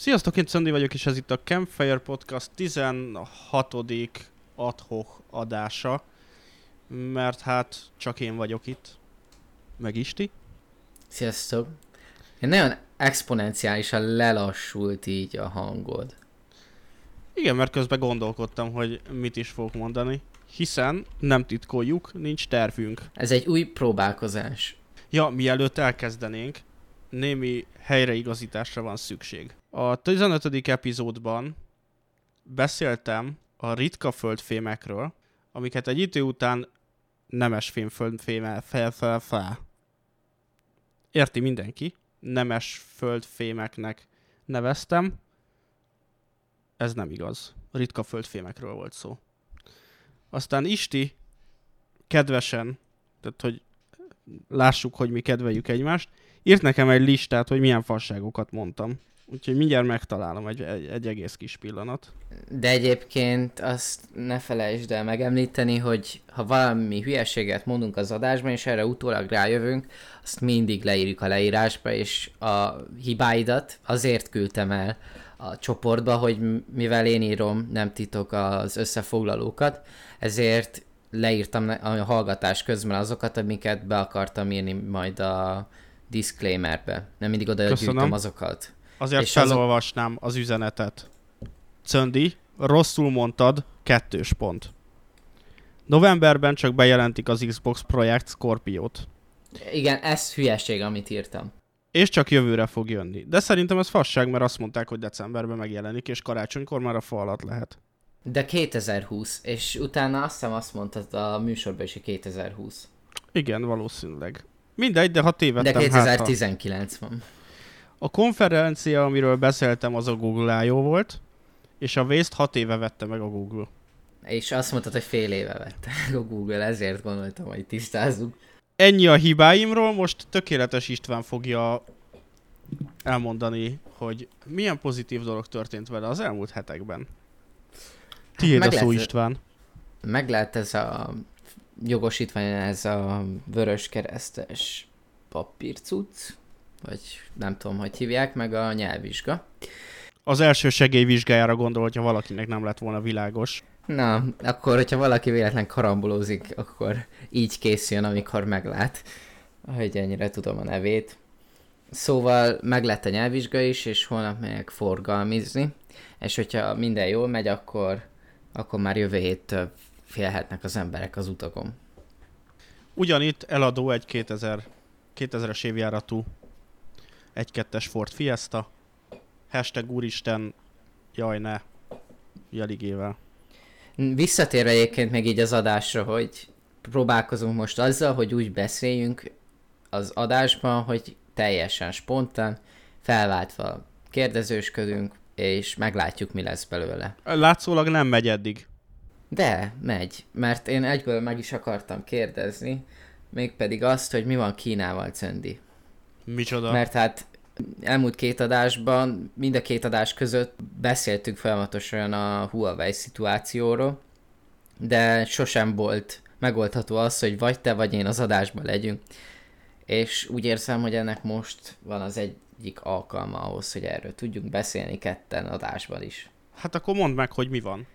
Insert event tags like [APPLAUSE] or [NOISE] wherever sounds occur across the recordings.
Sziasztok, én Szandi vagyok, és ez itt a Campfire Podcast 16. adhoc adása, mert hát csak én vagyok itt, meg Isti. Sziasztok. Én nagyon exponenciálisan lelassult így a hangod. Igen, mert közben gondolkodtam, hogy mit is fogok mondani, hiszen nem titkoljuk, nincs tervünk. Ez egy új próbálkozás. Ja, mielőtt elkezdenénk, némi helyreigazításra van szükség. A 15. epizódban beszéltem a ritka földfémekről, amiket egy idő után nemes fémföldféme fel, fel, fel. Érti mindenki? Nemes földfémeknek neveztem. Ez nem igaz. Ritka földfémekről volt szó. Aztán Isti kedvesen, tehát hogy lássuk, hogy mi kedveljük egymást, írt nekem egy listát, hogy milyen fasságokat mondtam. Úgyhogy mindjárt megtalálom egy, egy, egy egész kis pillanat. De egyébként azt ne felejtsd el megemlíteni, hogy ha valami hülyeséget mondunk az adásban, és erre utólag rájövünk, azt mindig leírjuk a leírásba, és a hibáidat azért küldtem el a csoportba, hogy mivel én írom, nem titok az összefoglalókat, ezért leírtam a hallgatás közben azokat, amiket be akartam írni majd a disclaimerbe. Nem mindig oda gyűjtöm azokat. Azért és felolvasnám azok... az üzenetet. Cöndi, rosszul mondtad, kettős pont. Novemberben csak bejelentik az Xbox Project Scorpio-t. Igen, ez hülyeség, amit írtam. És csak jövőre fog jönni. De szerintem ez fasság, mert azt mondták, hogy decemberben megjelenik, és karácsonykor már a fa alatt lehet. De 2020, és utána azt hiszem azt mondtad a műsorban is, hogy 2020. Igen, valószínűleg. Mindegy, de ha tévedtem, De 2019 hát, van. A konferencia, amiről beszéltem, az a Google I.O. volt, és a Waze-t hat éve vette meg a Google. És azt mondtad, hogy fél éve vette meg a Google, ezért gondoltam, hogy tisztázzuk. Ennyi a hibáimról, most tökéletes István fogja elmondani, hogy milyen pozitív dolog történt vele az elmúlt hetekben. Tiéd hát a szó, István. Meg lehet ez a jogosítvány, ez a vörös keresztes papírcuc, vagy nem tudom, hogy hívják, meg a nyelvvizsga. Az első segélyvizsgájára gondol, hogyha valakinek nem lett volna világos. Na, akkor, hogyha valaki véletlen karambolózik, akkor így készüljön, amikor meglát, hogy ennyire tudom a nevét. Szóval meg lett a nyelvvizsga is, és holnap megyek forgalmizni, és hogyha minden jól megy, akkor, akkor már jövő hét félhetnek az emberek az utakon. Ugyanitt eladó egy 2000, 2000-es évjáratú egy-kettes Ford Fiesta, hashtag úristen, jaj ne, jeligével. Visszatérve egyébként még így az adásra, hogy próbálkozunk most azzal, hogy úgy beszéljünk az adásban, hogy teljesen spontán, felváltva kérdezősködünk, és meglátjuk, mi lesz belőle. Látszólag nem megy eddig. De, megy, mert én egyből meg is akartam kérdezni, mégpedig azt, hogy mi van Kínával, Cöndi. Micsoda? Mert hát elmúlt két adásban, mind a két adás között beszéltünk folyamatosan a Huawei szituációról, de sosem volt megoldható az, hogy vagy te, vagy én az adásban legyünk. És úgy érzem, hogy ennek most van az egyik alkalma ahhoz, hogy erről tudjunk beszélni ketten adásban is. Hát akkor mondd meg, hogy mi van.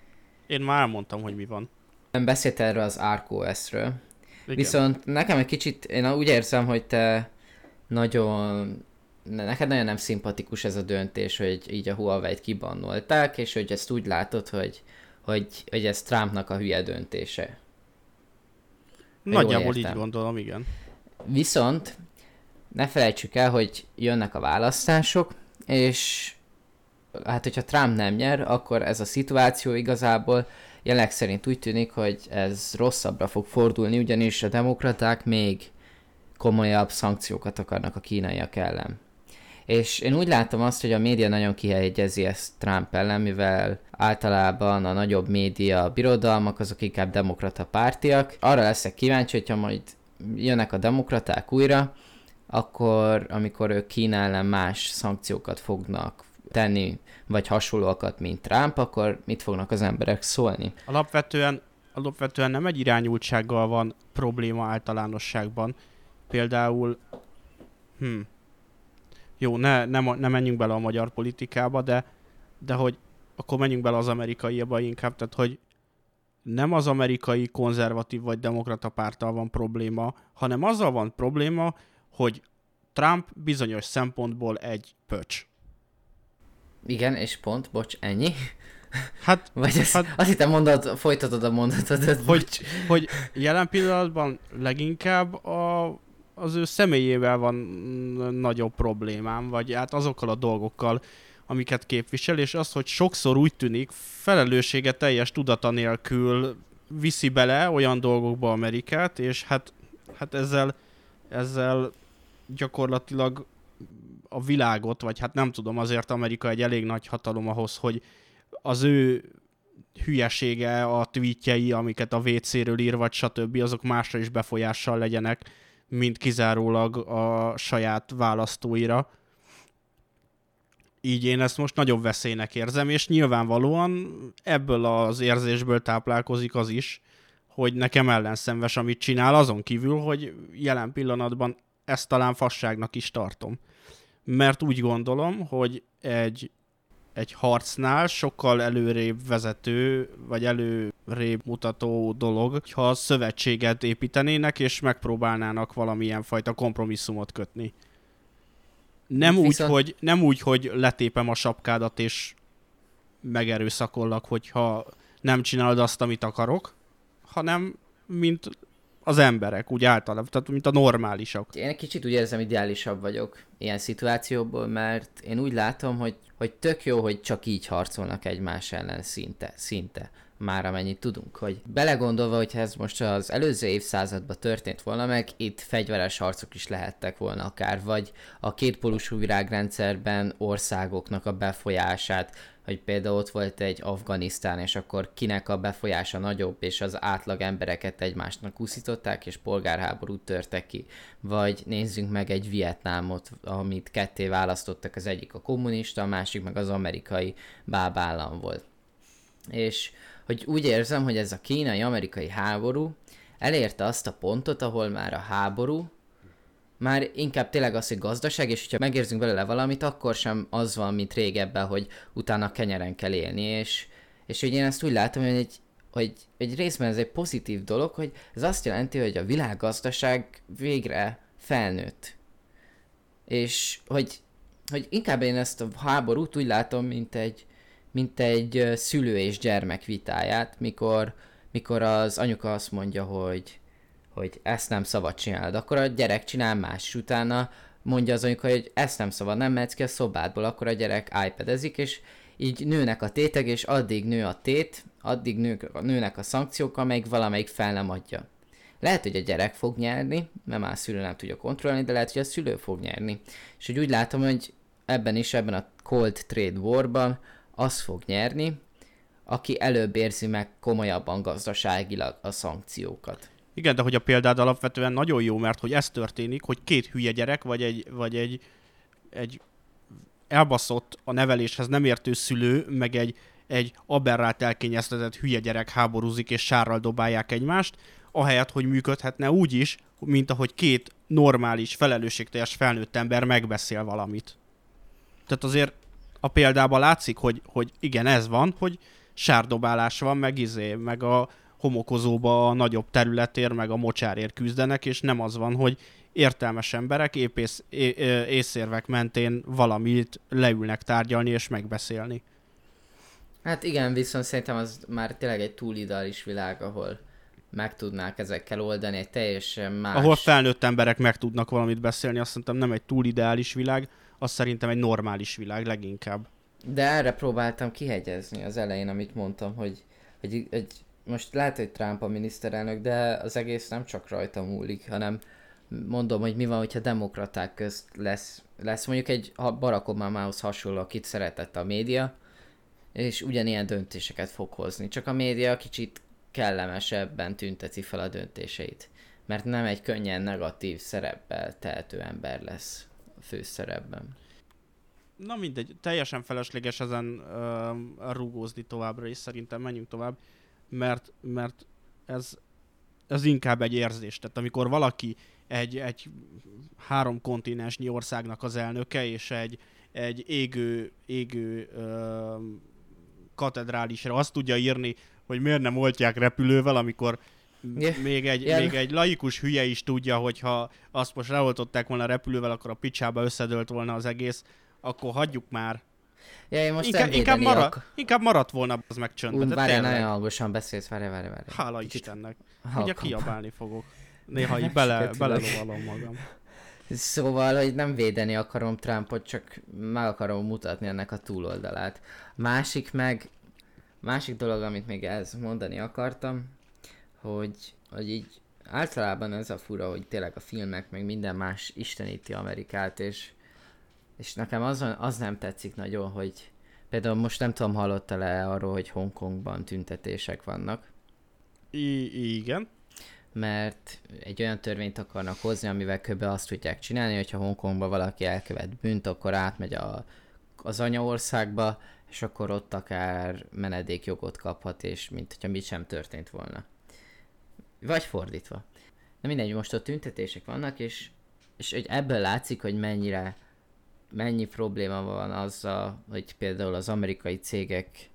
Én már elmondtam, hogy mi van. Nem beszélt erről az ArcOS-ről. Viszont nekem egy kicsit, én úgy érzem, hogy te nagyon neked nagyon nem szimpatikus ez a döntés, hogy így a Huawei-t kibannolták, és hogy ezt úgy látod, hogy, hogy, hogy ez Trumpnak a hülye döntése. Nagyjából így gondolom, igen. Viszont ne felejtsük el, hogy jönnek a választások, és hát hogyha Trump nem nyer, akkor ez a szituáció igazából jelenleg szerint úgy tűnik, hogy ez rosszabbra fog fordulni, ugyanis a demokraták még komolyabb szankciókat akarnak a kínaiak ellen. És én úgy látom azt, hogy a média nagyon kihegyezi ezt Trump ellen, mivel általában a nagyobb média birodalmak azok inkább demokrata pártiak. Arra leszek kíváncsi, hogyha majd jönnek a demokraták újra, akkor amikor ők Kína ellen más szankciókat fognak tenni, vagy hasonlóakat, mint Trump, akkor mit fognak az emberek szólni? Alapvetően, alapvetően nem egy irányultsággal van probléma általánosságban. Például, hm, jó, ne, ne, ne menjünk bele a magyar politikába, de, de hogy akkor menjünk bele az amerikaiba inkább, tehát hogy nem az amerikai konzervatív vagy demokrata pártal van probléma, hanem azzal van probléma, hogy Trump bizonyos szempontból egy pöcs. Igen, és pont, bocs, ennyi. Hát, [LAUGHS] Vagy ezt, hát azt hittem mondat, folytatod a mondatodat, hogy, bocs. hogy jelen pillanatban leginkább a, az ő személyével van nagyobb problémám, vagy hát azokkal a dolgokkal, amiket képvisel, és az, hogy sokszor úgy tűnik, felelőssége teljes tudata nélkül viszi bele olyan dolgokba Amerikát, és hát, hát ezzel, ezzel gyakorlatilag a világot, vagy hát nem tudom, azért Amerika egy elég nagy hatalom ahhoz, hogy az ő hülyesége, a tweetjei, amiket a WC-ről ír, vagy stb., azok másra is befolyással legyenek, mint kizárólag a saját választóira. Így én ezt most nagyobb veszélynek érzem, és nyilvánvalóan ebből az érzésből táplálkozik az is, hogy nekem ellenszenves, amit csinál, azon kívül, hogy jelen pillanatban ezt talán fasságnak is tartom. Mert úgy gondolom, hogy egy egy harcnál sokkal előrébb vezető, vagy előrébb mutató dolog, ha szövetséget építenének, és megpróbálnának valamilyen fajta kompromisszumot kötni. Nem úgy, Viszont- hogy, nem úgy, hogy letépem a sapkádat, és megerőszakollak, hogyha nem csinálod azt, amit akarok, hanem mint az emberek, úgy általában, tehát mint a normálisok. Én egy kicsit úgy érzem, ideálisabb vagyok ilyen szituációból, mert én úgy látom, hogy, hogy tök jó, hogy csak így harcolnak egymás ellen szinte, szinte már amennyit tudunk, hogy belegondolva, hogyha ez most az előző évszázadban történt volna meg, itt fegyveres harcok is lehettek volna akár, vagy a kétpólusú virágrendszerben országoknak a befolyását, hogy például ott volt egy Afganisztán, és akkor kinek a befolyása nagyobb, és az átlag embereket egymásnak úszították, és polgárháborút törtek ki. Vagy nézzünk meg egy Vietnámot, amit ketté választottak, az egyik a kommunista, a másik meg az amerikai bábállam volt. És hogy úgy érzem, hogy ez a kínai-amerikai háború elérte azt a pontot, ahol már a háború már inkább tényleg az, hogy gazdaság, és hogyha megérzünk belőle valamit, akkor sem az van, mint régebben, hogy utána kenyeren kell élni, és, és hogy én ezt úgy látom, hogy egy, hogy egy részben ez egy pozitív dolog, hogy ez azt jelenti, hogy a világgazdaság végre felnőtt. És hogy, hogy inkább én ezt a háborút úgy látom, mint egy, mint egy szülő és gyermek vitáját, mikor, mikor az anyuka azt mondja, hogy, hogy ezt nem szabad csinálnod, akkor a gyerek csinál más, és utána mondja az anyuka, hogy ezt nem szabad, nem mehetsz ki a szobádból, akkor a gyerek iPadezik, és így nőnek a tétek, és addig nő a tét, addig nő, nőnek a szankciók, amelyik valamelyik fel nem adja. Lehet, hogy a gyerek fog nyerni, mert már a szülő nem tudja kontrollálni, de lehet, hogy a szülő fog nyerni. És úgy, úgy látom, hogy ebben is, ebben a Cold Trade Warban az fog nyerni, aki előbb érzi meg komolyabban gazdaságilag a szankciókat. Igen, de hogy a példád alapvetően nagyon jó, mert hogy ez történik, hogy két hülye gyerek, vagy egy, vagy egy, egy elbaszott a neveléshez nem értő szülő, meg egy, egy aberrált elkényeztetett hülye gyerek háborúzik és sárral dobálják egymást, ahelyett, hogy működhetne úgy is, mint ahogy két normális, felelősségteljes felnőtt ember megbeszél valamit. Tehát azért a példában látszik, hogy, hogy igen, ez van, hogy sárdobálás van, meg izé, meg a homokozóba a nagyobb területért, meg a mocsárért küzdenek, és nem az van, hogy értelmes emberek épész, é, ö, észérvek mentén valamit leülnek tárgyalni és megbeszélni. Hát igen, viszont szerintem az már tényleg egy túl ideális világ, ahol meg tudnák ezekkel oldani egy teljesen más... Ahol felnőtt emberek meg tudnak valamit beszélni, azt szerintem nem egy túl ideális világ, az szerintem egy normális világ leginkább. De erre próbáltam kihegyezni az elején, amit mondtam, hogy, hogy, hogy most lehet, hogy Trump a miniszterelnök, de az egész nem csak rajta múlik, hanem mondom, hogy mi van, hogyha demokraták közt lesz, lesz mondjuk egy Barack Obamához hasonló, akit szeretett a média, és ugyanilyen döntéseket fog hozni. Csak a média kicsit kellemesebben tünteti fel a döntéseit. Mert nem egy könnyen negatív szereppel tehető ember lesz a főszerepben. Na mindegy, teljesen felesleges ezen uh, rúgózni továbbra is, szerintem menjünk tovább, mert, mert ez, ez inkább egy érzés. Tehát amikor valaki egy, egy három kontinensnyi országnak az elnöke, és egy, egy égő, égő ö, katedrálisra azt tudja írni, hogy miért nem oltják repülővel, amikor yeah. még, egy, yeah. még egy laikus hülye is tudja, hogyha azt most reoltották volna repülővel, akkor a picsába összedőlt volna az egész, akkor hagyjuk már. Ja, én most inkább, inkább, marad, inkább maradt volna az meg csönd. Úgy, várj, nagyon hangosan beszélsz, várj, várj, várj. Hála Kicsit Istennek. Ugye kiabálni fogok. Néha így [LAUGHS] bele, belelovalom magam. Szóval, hogy nem védeni akarom Trumpot, csak meg akarom mutatni ennek a túloldalát. Másik meg, másik dolog, amit még ez mondani akartam, hogy, hogy így általában ez a fura, hogy tényleg a filmek, meg minden más isteníti Amerikát, és, és nekem az, az nem tetszik nagyon, hogy például most nem tudom, hallotta-e arról, hogy Hongkongban tüntetések vannak. I- igen mert egy olyan törvényt akarnak hozni, amivel kb. azt tudják csinálni, hogyha Hongkongban valaki elkövet bűnt, akkor átmegy a, az anyaországba, és akkor ott akár menedékjogot kaphat, és mint hogyha mit sem történt volna. Vagy fordítva. Na mindegy, most ott tüntetések vannak, és, és hogy ebből látszik, hogy mennyire mennyi probléma van azzal, hogy például az amerikai cégek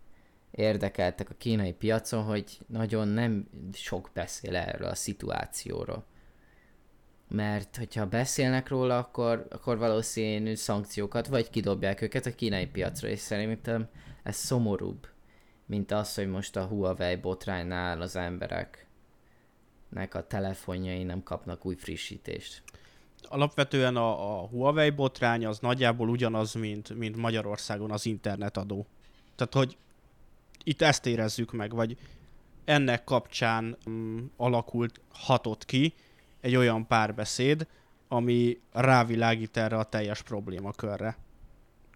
érdekeltek a kínai piacon, hogy nagyon nem sok beszél erről a szituációról. Mert hogyha beszélnek róla, akkor, akkor valószínű szankciókat, vagy kidobják őket a kínai piacra, és szerintem ez szomorúbb, mint az, hogy most a Huawei botránynál az embereknek a telefonjai nem kapnak új frissítést. Alapvetően a, a Huawei botrány az nagyjából ugyanaz, mint, mint Magyarországon az internetadó. Tehát, hogy itt ezt érezzük meg, vagy ennek kapcsán um, alakult, hatott ki egy olyan párbeszéd, ami rávilágít erre a teljes problémakörre.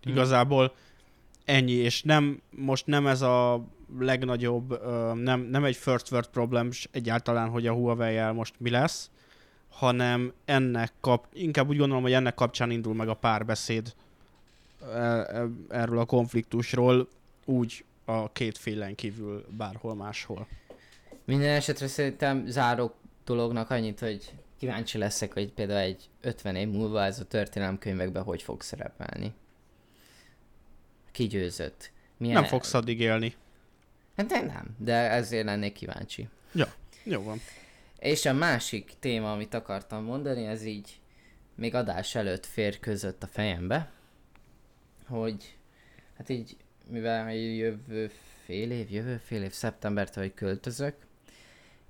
Hmm. Igazából ennyi, és nem, most nem ez a legnagyobb, nem, nem egy first world problem egyáltalán, hogy a Huawei-el most mi lesz, hanem ennek kap, inkább úgy gondolom, hogy ennek kapcsán indul meg a párbeszéd e, e, erről a konfliktusról, úgy, a két félen kívül bárhol máshol. Minden esetre szerintem záró dolognak annyit, hogy kíváncsi leszek, hogy például egy 50 év múlva ez a történelemkönyvekben hogy fog szerepelni. Ki győzött? Milyen nem fogsz addig élni. Hát de nem, de ezért lennék kíváncsi. Ja, jó van. És a másik téma, amit akartam mondani, ez így még adás előtt fér között a fejembe, hogy hát így mivel jövő fél év, jövő fél év szeptembertől, hogy költözök,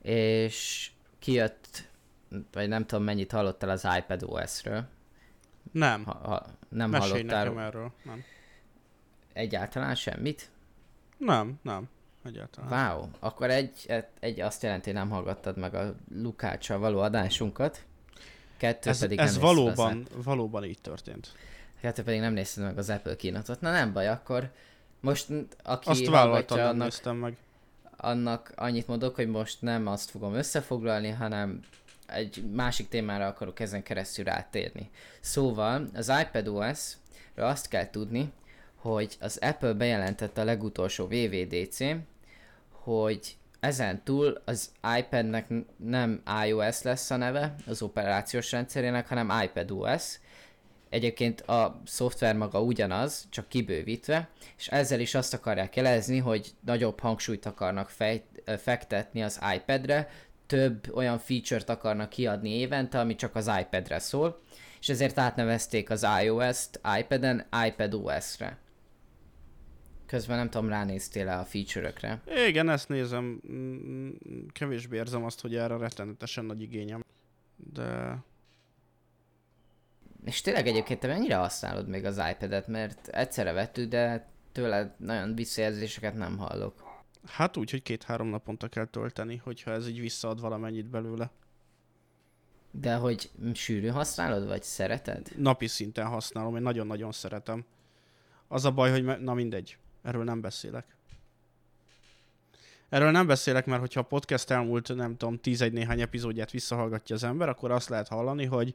és kijött, vagy nem tudom mennyit hallottál az iPad OS-ről. Nem. Ha, ha, nem Mesélj hallottál. nekem erről, nem. Egyáltalán semmit? Nem, nem. Egyáltalán. Wow, akkor egy, egy azt jelenti, nem hallgattad meg a Lukáccsal való adásunkat. Kettő ez, pedig ez nem valóban, valóban így történt. Kettő pedig nem nézted meg az Apple kínatot. Na nem baj, akkor most aki azt vállaltam, annak, néztem meg. Annak annyit mondok, hogy most nem azt fogom összefoglalni, hanem egy másik témára akarok ezen keresztül rátérni. Szóval az iPadOS ra azt kell tudni, hogy az Apple bejelentette a legutolsó VVDC, hogy ezen túl az iPadnek nem iOS lesz a neve, az operációs rendszerének, hanem iPadOS, Egyébként a szoftver maga ugyanaz, csak kibővítve, és ezzel is azt akarják jelezni, hogy nagyobb hangsúlyt akarnak fej, fektetni az iPad-re, több olyan feature-t akarnak kiadni évente, ami csak az iPad-re szól, és ezért átnevezték az iOS-t iPad-en iPadOS-re. Közben nem tudom, ránéztél -e a feature-ökre. Igen, ezt nézem. Mm, kevésbé érzem azt, hogy erre rettenetesen nagy igényem. De és tényleg egyébként te mennyire használod még az iPad-et, mert egyszerre vettük, de tőled nagyon visszajelzéseket nem hallok. Hát úgy, hogy két-három naponta kell tölteni, hogyha ez így visszaad valamennyit belőle. De hogy sűrű használod, vagy szereted? Napi szinten használom, én nagyon-nagyon szeretem. Az a baj, hogy me- na mindegy, erről nem beszélek. Erről nem beszélek, mert hogyha a podcast elmúlt, nem tudom, tízegy néhány epizódját visszahallgatja az ember, akkor azt lehet hallani, hogy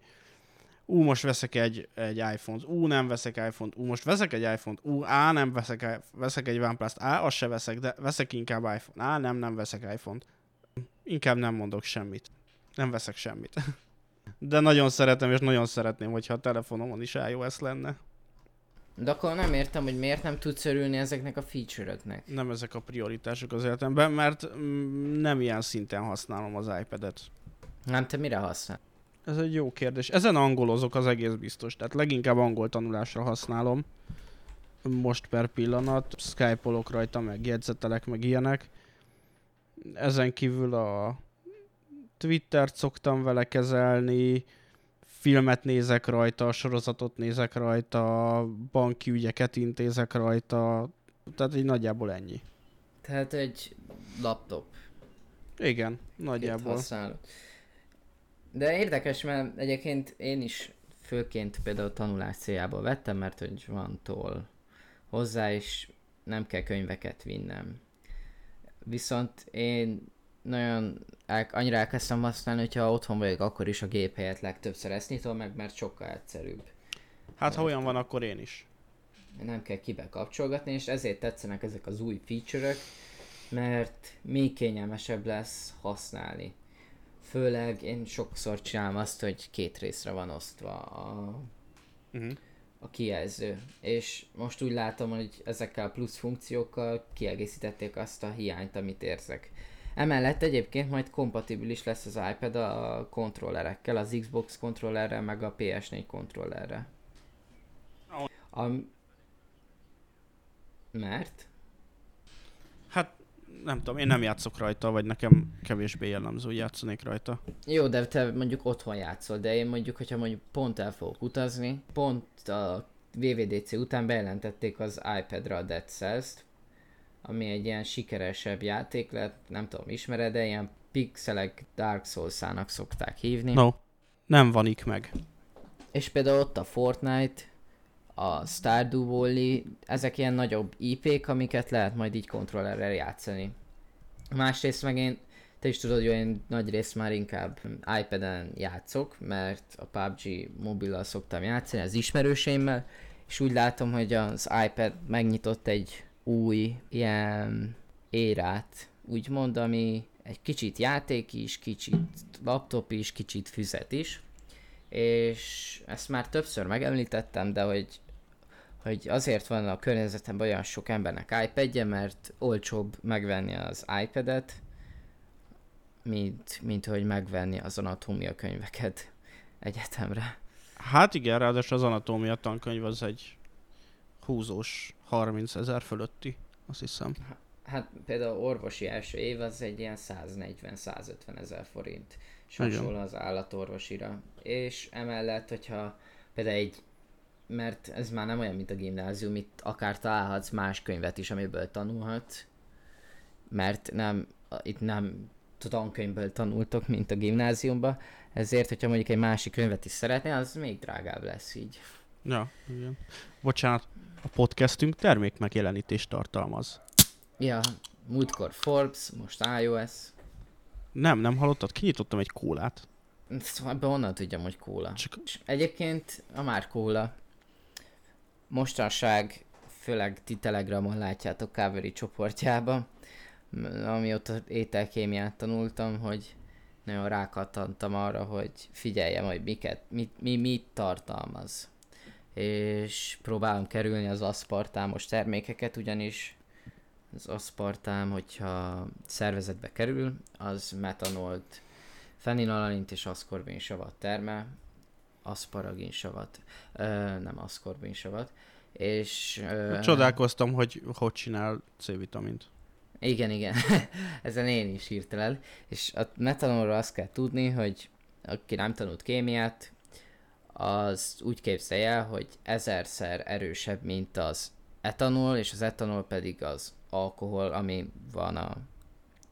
ú, most veszek egy, egy iPhone-t, ú, nem veszek iPhone-t, ú, most veszek egy iPhone-t, ú, á, nem veszek, veszek egy OnePlus-t, á, azt se veszek, de veszek inkább iPhone, á, nem, nem veszek iPhone-t. Inkább nem mondok semmit. Nem veszek semmit. [LAUGHS] De nagyon szeretem, és nagyon szeretném, hogyha a telefonomon is iOS lenne. De akkor nem értem, hogy miért nem tudsz örülni ezeknek a feature-öknek. Nem ezek a prioritások az életemben, mert mm, nem ilyen szinten használom az iPad-et. Nem, te mire használ? Ez egy jó kérdés. Ezen angolozok az egész biztos, tehát leginkább angol tanulásra használom. Most per pillanat, skype-olok rajta, meg jegyzetelek, meg ilyenek. Ezen kívül a Twittert szoktam vele kezelni, filmet nézek rajta, sorozatot nézek rajta, banki ügyeket intézek rajta, tehát így nagyjából ennyi. Tehát egy laptop. Igen, nagyjából. használod. De érdekes, mert egyébként én is főként például tanulás céljából vettem, mert hogy van toll hozzá, és nem kell könyveket vinnem. Viszont én nagyon el, annyira elkezdtem használni, hogyha otthon vagyok, akkor is a gép helyett legtöbbször ezt nyitom meg, mert sokkal egyszerűbb. Hát ha olyan van, akkor én is. nem kell kibe kapcsolgatni, és ezért tetszenek ezek az új feature-ök, mert még kényelmesebb lesz használni. Főleg én sokszor csinálom azt, hogy két részre van osztva a, Uh-huh. a kijelző, és most úgy látom, hogy ezekkel a plusz funkciókkal kiegészítették azt a hiányt, amit érzek. Emellett egyébként majd kompatibilis lesz az iPad a kontrollerekkel, az Xbox kontrollerrel, meg a PS4 kontrollerrel. A... Mert? Hát nem tudom, én nem játszok rajta, vagy nekem kevésbé jellemző, hogy játszanék rajta. Jó, de te mondjuk otthon játszol, de én mondjuk, hogyha mondjuk pont el fogok utazni, pont a VVDC után bejelentették az iPad-ra a Dead Cells-t, ami egy ilyen sikeresebb játék lett, nem tudom, ismered de ilyen pixelek Dark Souls-ának szokták hívni. No, nem vanik meg. És például ott a Fortnite, a Stardew Valley, ezek ilyen nagyobb IP-k, amiket lehet majd így kontrollerrel játszani. Másrészt meg én, te is tudod, hogy én nagy részt már inkább iPad-en játszok, mert a PUBG mobillal szoktam játszani, az ismerőseimmel, és úgy látom, hogy az iPad megnyitott egy új ilyen érát, úgymond, ami egy kicsit játék is, kicsit laptop is, kicsit füzet is, és ezt már többször megemlítettem, de hogy, hogy azért van a környezetemben olyan sok embernek iPadje, mert olcsóbb megvenni az iPad-et, mint, mint hogy megvenni az anatómia könyveket egyetemre. Hát igen, ráadásul az anatómia tankönyv az egy húzós 30 ezer fölötti, azt hiszem. Hát például orvosi első év az egy ilyen 140-150 ezer forint, és hasonló az állatorvosira. És emellett, hogyha például egy, mert ez már nem olyan, mint a gimnázium, itt akár találhatsz más könyvet is, amiből tanulhatsz, mert nem, itt nem tankönyvből tanultok, mint a gimnáziumban, ezért, hogyha mondjuk egy másik könyvet is szeretnél, az még drágább lesz így. Ja, igen. Bocsánat, a podcastünk termék megjelenítést tartalmaz. Ja, múltkor Forbes, most iOS, Nem, nem hallottad? Kinyitottam egy kólát. Szóval ebben honnan tudjam, hogy kóla. Csak Egyébként a már kóla. Mostanság, főleg ti Telegramon látjátok Káveri csoportjába, amióta ételkémiát tanultam, hogy nagyon rákattantam arra, hogy figyeljem, hogy miket, mit, mi mit tartalmaz. És próbálom kerülni az aszpartámos termékeket, ugyanis az aszpartám, hogyha szervezetbe kerül, az metanolt, fenilalanint és aszkorbinsavat termel, aszparaginsavat, ö, nem aszkorbinsavat, és... Ö, csodálkoztam, hogy hogy csinál C-vitamint. Igen, igen, [LAUGHS] ezen én is hirtelen. És a metanolról azt kell tudni, hogy aki nem tanult kémiát, az úgy képzelje el, hogy ezerszer erősebb, mint az etanol, és az etanol pedig az alkohol, ami van a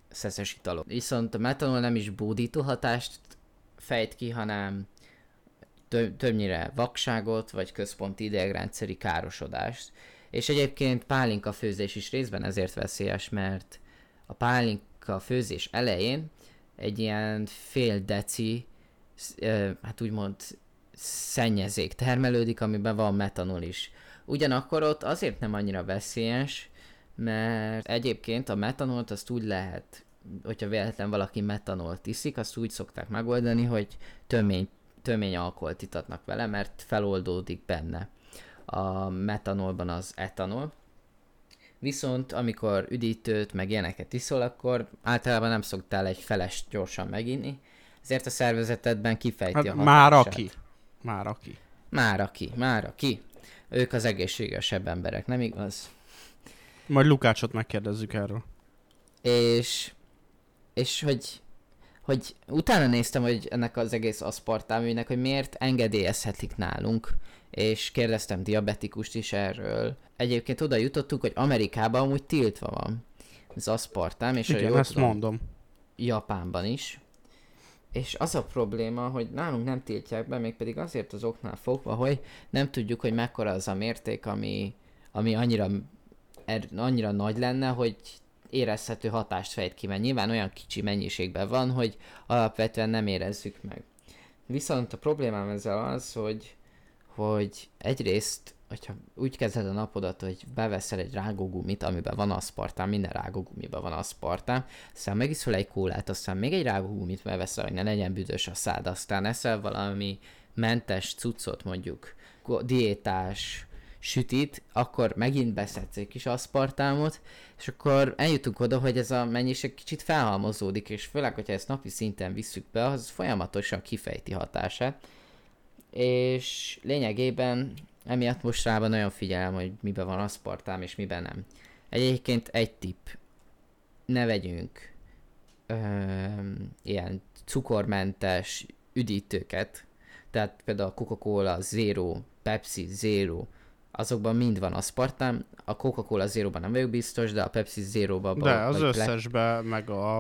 szeszes italon. Viszont a metanol nem is bódító hatást fejt ki, hanem tö- többnyire vakságot, vagy központi idegrendszeri károsodást. És egyébként pálinka főzés is részben ezért veszélyes, mert a pálinka főzés elején egy ilyen fél deci, hát úgymond szennyezék termelődik, amiben van metanol is. Ugyanakkor ott azért nem annyira veszélyes, mert egyébként a metanolt azt úgy lehet hogyha véletlen valaki metanolt iszik, azt úgy szokták megoldani, hogy tömény, tömény alkoholt itatnak vele, mert feloldódik benne a metanolban az etanol. Viszont amikor üdítőt, meg ilyeneket iszol, akkor általában nem szoktál egy felest gyorsan meginni, ezért a szervezetedben kifejti hát a hatását. Már aki. Már aki. Már aki, már aki. Ők az egészségesebb emberek, nem igaz? Majd Lukácsot megkérdezzük erről. És, és hogy, hogy utána néztem, hogy ennek az egész aszpartáműnek, hogy miért engedélyezhetik nálunk, és kérdeztem diabetikust is erről. Egyébként oda jutottuk, hogy Amerikában amúgy tiltva van az aszpartám, és Igen, ezt mondom. Japánban is. És az a probléma, hogy nálunk nem tiltják be, mégpedig azért az oknál fogva, hogy nem tudjuk, hogy mekkora az a mérték, ami, ami annyira, er, annyira nagy lenne, hogy érezhető hatást fejt ki, mert nyilván olyan kicsi mennyiségben van, hogy alapvetően nem érezzük meg. Viszont a problémám ezzel az, hogy, hogy egyrészt hogyha úgy kezded a napodat, hogy beveszel egy rágógumit, amiben van aszpartám, minden rágógumiban van aszpartám, aztán megiszol egy kólát, aztán még egy rágógumit beveszel, hogy ne legyen büdös a szád, aztán eszel valami mentes cuccot, mondjuk diétás sütit, akkor megint beszedsz egy kis aszpartámot, és akkor eljutunk oda, hogy ez a mennyiség kicsit felhalmozódik, és főleg, hogyha ezt napi szinten visszük be, az folyamatosan kifejti hatását. És lényegében Emiatt mostanában nagyon figyelem, hogy miben van aszpartám és miben nem. Egyébként egy tipp. Ne vegyünk ö, ilyen cukormentes üdítőket. Tehát például a Coca-Cola Zero, Pepsi Zero, azokban mind van aszpartám. A Coca-Cola Zero-ban nem vagyok biztos, de a Pepsi Zero-ban... De az összesben, meg a,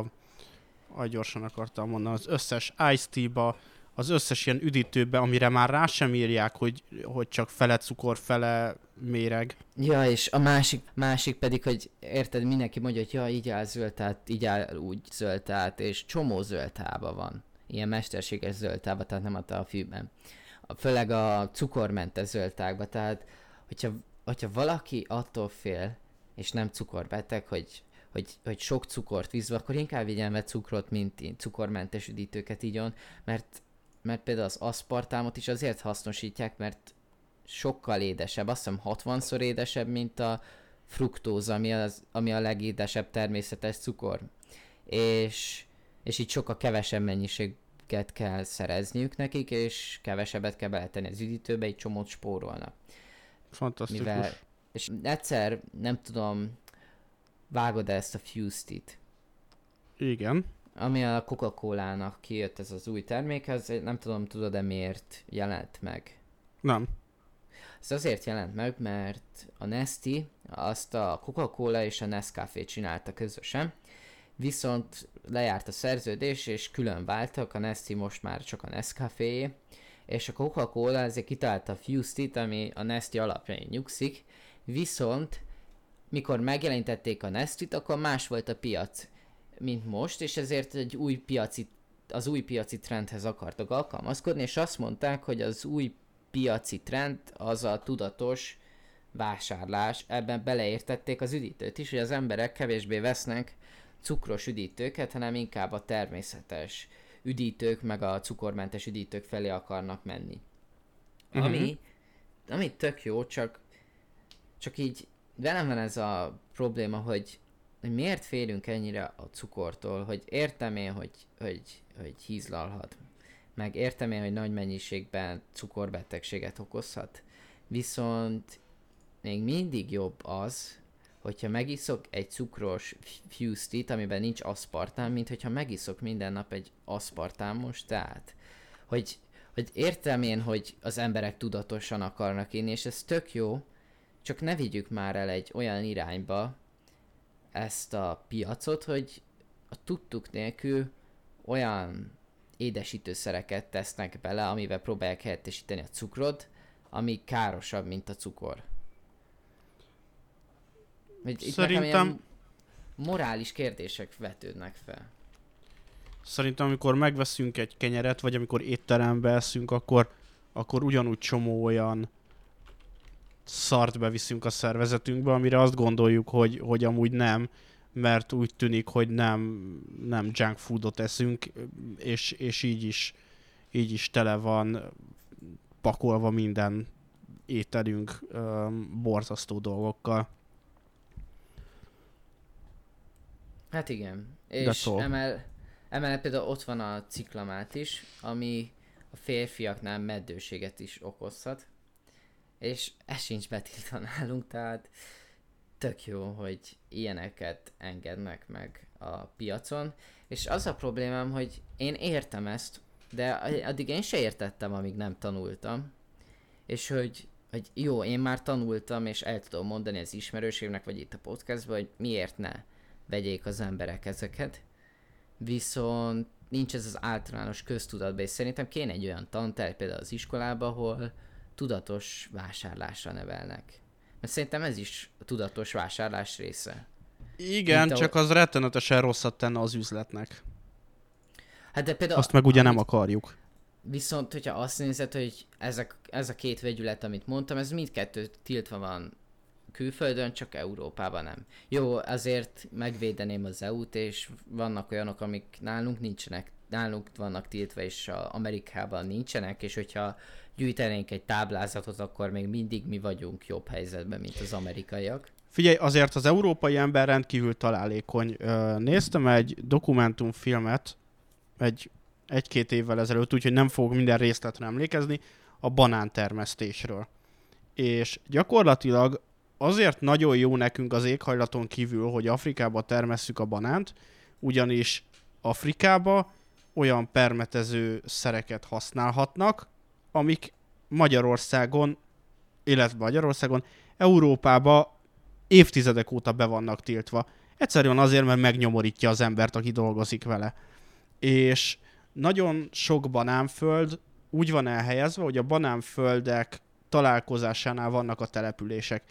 a gyorsan akartam mondani, az összes Ice Tea-ba az összes ilyen üdítőbe, amire már rá sem írják, hogy, hogy csak fele cukor, fele méreg. Ja, és a másik, másik pedig, hogy érted, mindenki mondja, hogy ja, így áll zöldtát, így áll úgy zöldtát, és csomó zöldtába van. Ilyen mesterséges zöldtába, tehát nem a fűben. Főleg a cukormentes zöldtákba, tehát hogyha, hogyha valaki attól fél, és nem cukorbeteg, hogy hogy, hogy sok cukort vízbe, akkor inkább vigyen be cukrot, mint cukormentes üdítőket igyon, mert mert például az aszpartámot is azért hasznosítják, mert sokkal édesebb, azt hiszem 60-szor édesebb, mint a fruktóz, ami, az, ami a legédesebb természetes cukor. És, és így sokkal kevesebb mennyiséget kell szerezniük nekik, és kevesebbet kell beletenni az üdítőbe, egy csomót spórolnak. Fantasztikus. Mivel, és egyszer, nem tudom, vágod -e ezt a Fused-it? Igen ami a Coca-Cola-nak kijött ez az új termék, ez nem tudom, tudod-e miért jelent meg? Nem. Ez azért jelent meg, mert a Nesti azt a Coca-Cola és a Nescafé csinálta közösen, viszont lejárt a szerződés, és külön váltak, a Nesti most már csak a Nescafé, és a Coca-Cola ezért kitalálta a Fused-it, ami a Nesti alapjain nyugszik, viszont mikor megjelentették a Nestit, akkor más volt a piac mint most, és ezért egy új piaci, az új piaci trendhez akartak alkalmazkodni, és azt mondták, hogy az új piaci trend az a tudatos vásárlás, ebben beleértették az üdítőt is, hogy az emberek kevésbé vesznek cukros üdítőket, hanem inkább a természetes üdítők, meg a cukormentes üdítők felé akarnak menni. Uh-huh. Ami, ami tök jó, csak, csak így velem van ez a probléma, hogy hogy miért félünk ennyire a cukortól, hogy értem én, hogy, hogy, hogy hízlalhat, meg értem én, hogy nagy mennyiségben cukorbetegséget okozhat, viszont még mindig jobb az, hogyha megiszok egy cukros fused amiben nincs aszpartám, mint hogyha megiszok minden nap egy aszpartámos teát. Hogy, hogy értem én, hogy az emberek tudatosan akarnak inni, és ez tök jó, csak ne vigyük már el egy olyan irányba, ezt a piacot, hogy a tudtuk nélkül olyan édesítőszereket tesznek bele, amivel próbálják helyettesíteni a cukrot, ami károsabb, mint a cukor. Itt Szerintem... morális kérdések vetődnek fel. Szerintem, amikor megveszünk egy kenyeret, vagy amikor étterembe eszünk, akkor, akkor ugyanúgy csomó olyan szart beviszünk a szervezetünkbe, amire azt gondoljuk, hogy, hogy amúgy nem, mert úgy tűnik, hogy nem, nem junk foodot eszünk, és, és így is így is tele van pakolva minden ételünk um, borzasztó dolgokkal. Hát igen. És emel, emellett például ott van a ciklamát is, ami a férfiaknál meddőséget is okozhat. És ez sincs betiltva [LAUGHS] nálunk, tehát tök jó, hogy ilyeneket engednek meg a piacon. És az a problémám, hogy én értem ezt, de addig én se értettem, amíg nem tanultam. És hogy, hogy jó, én már tanultam, és el tudom mondani az ismerőségnek, vagy itt a podcastban, hogy miért ne vegyék az emberek ezeket. Viszont nincs ez az általános köztudatban, és szerintem kéne egy olyan tanterv például az iskolába, ahol tudatos vásárlásra nevelnek. Mert szerintem ez is a tudatos vásárlás része. Igen, Mint csak a... az rettenetesen rosszat tenne az üzletnek. Hát de például... Azt meg ugye amit... nem akarjuk. Viszont, hogyha azt nézed, hogy ezek, ez a két vegyület, amit mondtam, ez mindkettő tiltva van külföldön, csak Európában nem. Jó, azért megvédeném az EU-t, és vannak olyanok, amik nálunk nincsenek, nálunk vannak tiltva, és a Amerikában nincsenek, és hogyha gyűjtenénk egy táblázatot, akkor még mindig mi vagyunk jobb helyzetben, mint az amerikaiak. Figyelj, azért az európai ember rendkívül találékony. Néztem egy dokumentumfilmet, egy, egy-két évvel ezelőtt, úgyhogy nem fogok minden részletre emlékezni, a banántermesztésről. És gyakorlatilag azért nagyon jó nekünk az éghajlaton kívül, hogy Afrikába termesszük a banánt, ugyanis Afrikába olyan permetező szereket használhatnak, amik Magyarországon, illetve Magyarországon, Európába évtizedek óta be vannak tiltva. Egyszerűen azért, mert megnyomorítja az embert, aki dolgozik vele és nagyon sok banánföld úgy van elhelyezve, hogy a banánföldek találkozásánál vannak a települések.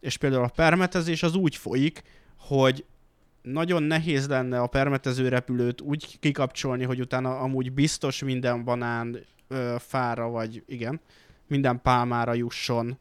És például a permetezés az úgy folyik, hogy nagyon nehéz lenne a permetező repülőt úgy kikapcsolni, hogy utána amúgy biztos minden banán ö, fára, vagy igen, minden pálmára jusson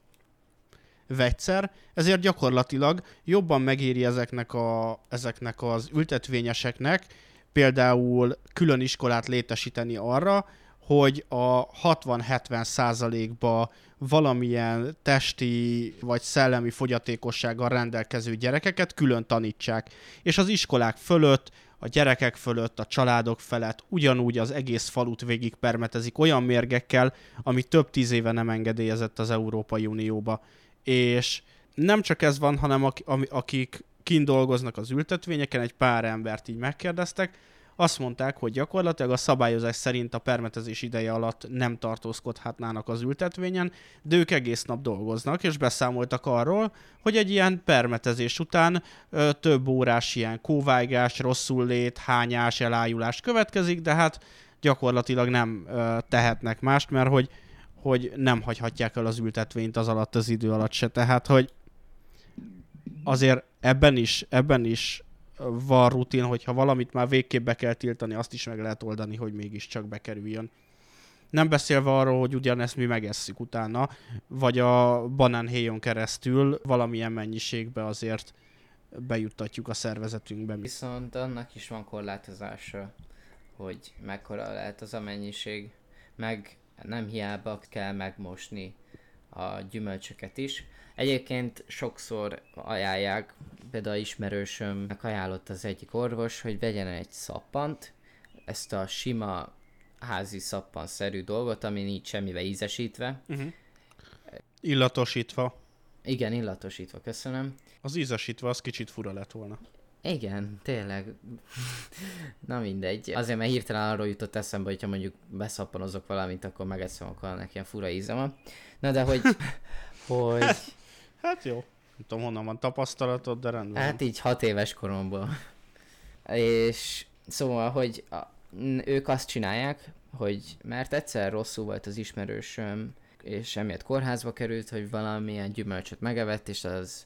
vegyszer, ezért gyakorlatilag jobban megéri ezeknek, a, ezeknek az ültetvényeseknek például külön iskolát létesíteni arra, hogy a 60-70 százalékba valamilyen testi vagy szellemi fogyatékossággal rendelkező gyerekeket külön tanítsák. És az iskolák fölött, a gyerekek fölött, a családok felett ugyanúgy az egész falut végig permetezik olyan mérgekkel, ami több tíz éve nem engedélyezett az Európai Unióba. És nem csak ez van, hanem akik kint dolgoznak az ültetvényeken, egy pár embert így megkérdeztek, azt mondták, hogy gyakorlatilag a szabályozás szerint a permetezés ideje alatt nem tartózkodhatnának az ültetvényen, de ők egész nap dolgoznak, és beszámoltak arról, hogy egy ilyen permetezés után ö, több órás ilyen kóvágás, rosszul lét, hányás, elájulás következik, de hát gyakorlatilag nem ö, tehetnek mást, mert hogy, hogy nem hagyhatják el az ültetvényt az alatt az idő alatt se. Tehát, hogy azért ebben is, ebben is van rutin, hogyha valamit már végképp be kell tiltani, azt is meg lehet oldani, hogy mégiscsak bekerüljön. Nem beszélve arról, hogy ugyanezt mi megesszük utána, vagy a banánhéjon keresztül valamilyen mennyiségbe azért bejuttatjuk a szervezetünkbe. Viszont annak is van korlátozása, hogy mekkora lehet az a mennyiség, meg nem hiába kell megmosni a gyümölcsöket is. Egyébként sokszor ajánlják, például ismerősömnek ajánlott az egyik orvos, hogy vegyen egy szappant, ezt a sima házi szappanszerű dolgot, ami nincs semmivel ízesítve. Uh-huh. Illatosítva. Igen, illatosítva, köszönöm. Az ízesítve az kicsit fura lett volna. Igen, tényleg. [LAUGHS] Na mindegy. Azért, mert hirtelen arról jutott eszembe, hogyha mondjuk beszappanozok valamit, akkor megeszem, akkor annak ilyen fura íze van. Na de hogy, [LAUGHS] hogy Hát jó. Nem tudom, honnan van tapasztalatod, de rendben. Hát így hat éves koromból. És szóval, hogy a, ők azt csinálják, hogy mert egyszer rosszul volt az ismerősöm, és emiatt kórházba került, hogy valamilyen gyümölcsöt megevett, és az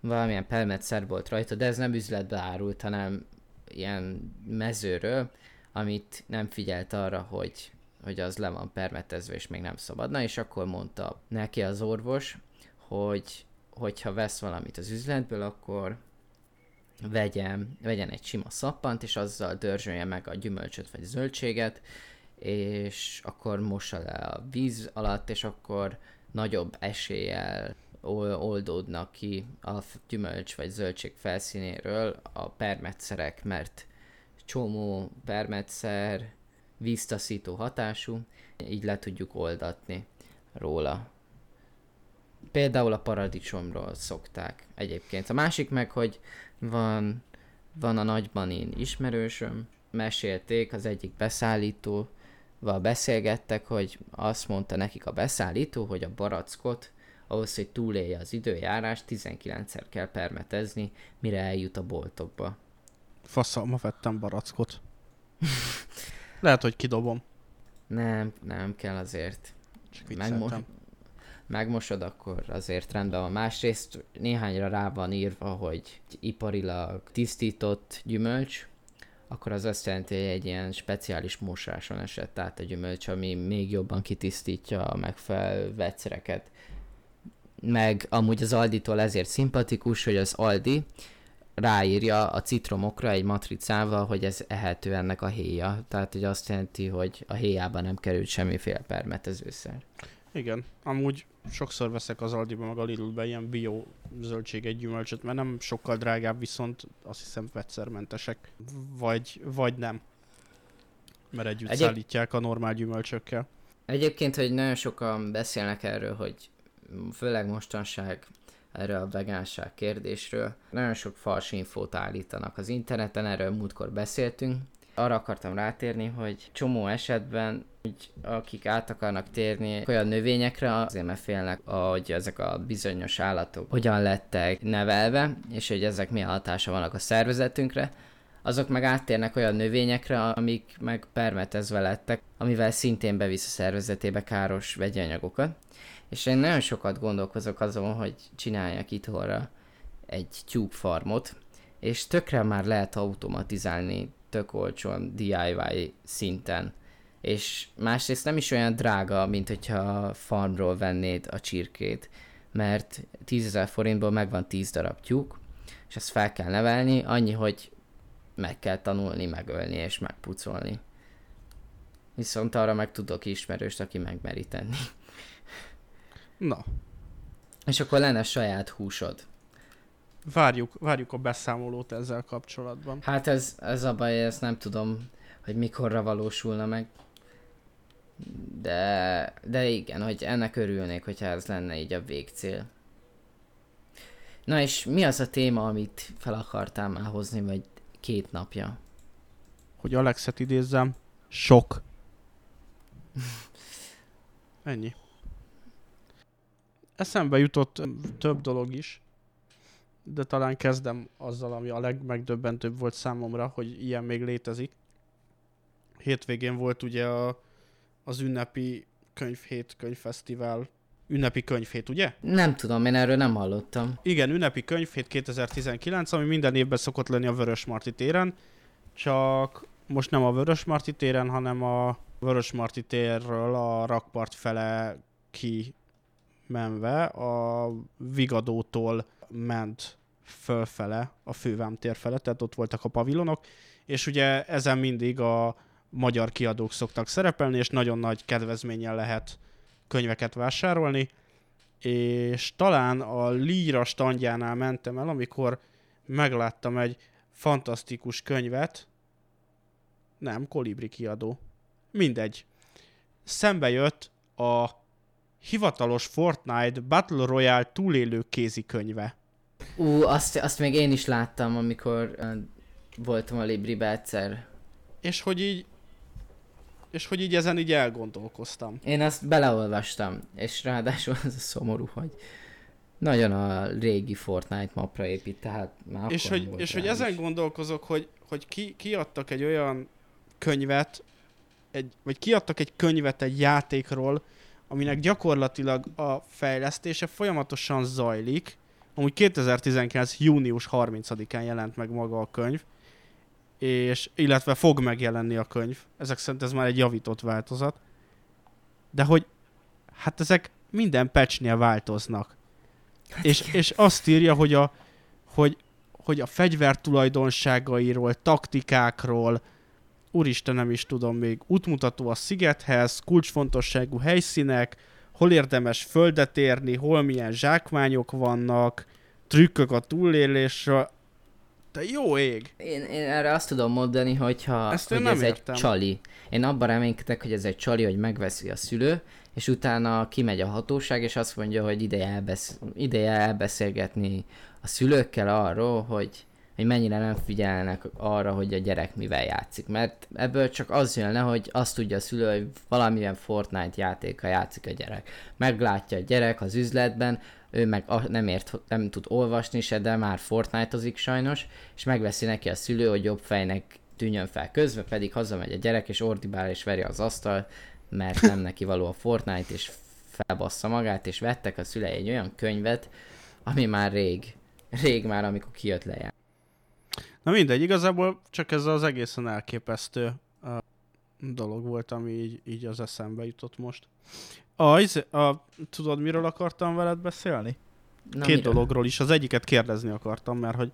valamilyen pelmetszer volt rajta, de ez nem üzletbe árult, hanem ilyen mezőről, amit nem figyelt arra, hogy, hogy az le van permetezve, és még nem szabadna, és akkor mondta neki az orvos, hogy hogyha vesz valamit az üzletből, akkor vegyen, vegyen egy sima szappant, és azzal dörzsölje meg a gyümölcsöt vagy zöldséget, és akkor mossa le a víz alatt, és akkor nagyobb eséllyel oldódnak ki a gyümölcs vagy zöldség felszínéről a permetszerek, mert csomó permetszer víztaszító hatású, így le tudjuk oldatni róla. Például a paradicsomról szokták egyébként. A másik meg, hogy van, van a nagyban én ismerősöm, mesélték az egyik beszállítóval beszélgettek, hogy azt mondta nekik a beszállító, hogy a barackot ahhoz, hogy túlélje az időjárás, 19-szer kell permetezni, mire eljut a boltokba. Faszalma vettem barackot. Lehet, hogy kidobom. Nem, nem kell azért. Csak Megmos- megmosod, akkor azért rendben van. Másrészt néhányra rá van írva, hogy iparilag tisztított gyümölcs, akkor az azt jelenti, hogy egy ilyen speciális mosáson esett át a gyümölcs, ami még jobban kitisztítja a megfelelő vegyszereket. Meg amúgy az Aldi-tól ezért szimpatikus, hogy az Aldi ráírja a citromokra egy matricával, hogy ez ehető ennek a héja. Tehát, hogy azt jelenti, hogy a héjában nem került semmiféle permetezőszer. Igen, amúgy sokszor veszek az Aldiba meg a Lidlbe ilyen bio zöldséget, gyümölcsöt, mert nem sokkal drágább, viszont azt hiszem vegyszermentesek, vagy, vagy nem. Mert együtt Egyéb... szállítják a normál gyümölcsökkel. Egyébként, hogy nagyon sokan beszélnek erről, hogy főleg mostanság erről a vegánság kérdésről. Nagyon sok fals infót állítanak az interneten, erről múltkor beszéltünk. Arra akartam rátérni, hogy csomó esetben hogy akik át akarnak térni olyan növényekre, azért mert félnek, hogy ezek a bizonyos állatok hogyan lettek nevelve, és hogy ezek milyen hatása vannak a szervezetünkre, azok meg áttérnek olyan növényekre, amik meg permetezve lettek, amivel szintén bevisz a szervezetébe káros vegyi anyagokat. És én nagyon sokat gondolkozok azon, hogy csináljak itthonra egy tube farmot, és tökre már lehet automatizálni tök olcsón DIY szinten. És másrészt nem is olyan drága, mint hogyha farmról vennéd a csirkét, mert 10.000 forintból megvan 10 darab tyúk, és ezt fel kell nevelni, annyi, hogy meg kell tanulni, megölni és megpucolni. Viszont arra meg tudok ismerőst, aki megmeri tenni. Na. És akkor lenne saját húsod. Várjuk, várjuk a beszámolót ezzel kapcsolatban. Hát ez, ez a baj, ezt nem tudom, hogy mikorra valósulna meg. De, de igen, hogy ennek örülnék, hogyha ez lenne így a végcél. Na és mi az a téma, amit fel akartál már hozni, vagy két napja? Hogy Alexet idézzem, sok. [LAUGHS] Ennyi. Eszembe jutott több dolog is, de talán kezdem azzal, ami a legmegdöbbentőbb volt számomra, hogy ilyen még létezik. Hétvégén volt ugye a, az ünnepi könyvhét, könyvfesztivál, ünnepi könyvhét, ugye? Nem tudom, én erről nem hallottam. Igen, ünnepi könyvhét 2019, ami minden évben szokott lenni a Vörös Marti téren, csak most nem a Vörös Marti téren, hanem a Vörös Marti térről a rakpart fele ki menve a Vigadótól ment fölfele, a fővám tér fele, tehát ott voltak a pavilonok, és ugye ezen mindig a magyar kiadók szoktak szerepelni, és nagyon nagy kedvezménnyel lehet könyveket vásárolni, és talán a Líra standjánál mentem el, amikor megláttam egy fantasztikus könyvet, nem, Kolibri kiadó. Mindegy. Szembe jött a hivatalos Fortnite Battle Royale túlélő kézikönyve. Ú, azt, azt még én is láttam, amikor uh, voltam a Libribe egyszer. És hogy így és hogy így ezen így elgondolkoztam. Én azt beleolvastam, és ráadásul az a szomorú, hogy nagyon a régi Fortnite mapra épít, tehát már És hogy, és hogy ezen gondolkozok, hogy, hogy ki, kiadtak egy olyan könyvet, egy, vagy kiadtak egy könyvet egy játékról, aminek gyakorlatilag a fejlesztése folyamatosan zajlik. Amúgy 2019. június 30-án jelent meg maga a könyv, és illetve fog megjelenni a könyv. Ezek szerint ez már egy javított változat. De hogy hát ezek minden patchnél változnak. Hát és, és azt írja, hogy, a, hogy, hogy a fegyver tulajdonságairól, taktikákról, úristen nem is tudom még, útmutató a szigethez, kulcsfontosságú helyszínek, hol érdemes földet érni, hol milyen zsákmányok vannak, trükkök a túlélésre. Te jó ég! Én, én erre azt tudom mondani, hogyha Ezt hogy ez értem. egy csali. Én abban reménykedek, hogy ez egy csali, hogy megveszi a szülő, és utána kimegy a hatóság, és azt mondja, hogy ideje, elbesz- ideje elbeszélgetni a szülőkkel arról, hogy, hogy mennyire nem figyelnek arra, hogy a gyerek mivel játszik. Mert ebből csak az jönne, hogy azt tudja a szülő, hogy valamilyen Fortnite játéka játszik a gyerek. Meglátja a gyerek az üzletben, ő meg nem ért, nem tud olvasni se, de már Fortnite-ozik sajnos, és megveszi neki a szülő, hogy jobb fejnek tűnjön fel közben, pedig hazamegy a gyerek, és ordibál és veri az asztal, mert nem [LAUGHS] neki való a Fortnite, és felbassza magát, és vettek a szülei egy olyan könyvet, ami már rég, rég már, amikor kijött le Na mindegy, igazából csak ez az egészen elképesztő dolog volt, ami így, így az eszembe jutott most. Az, a, tudod, miről akartam veled beszélni? Na, Két miről? dologról is. Az egyiket kérdezni akartam, mert hogy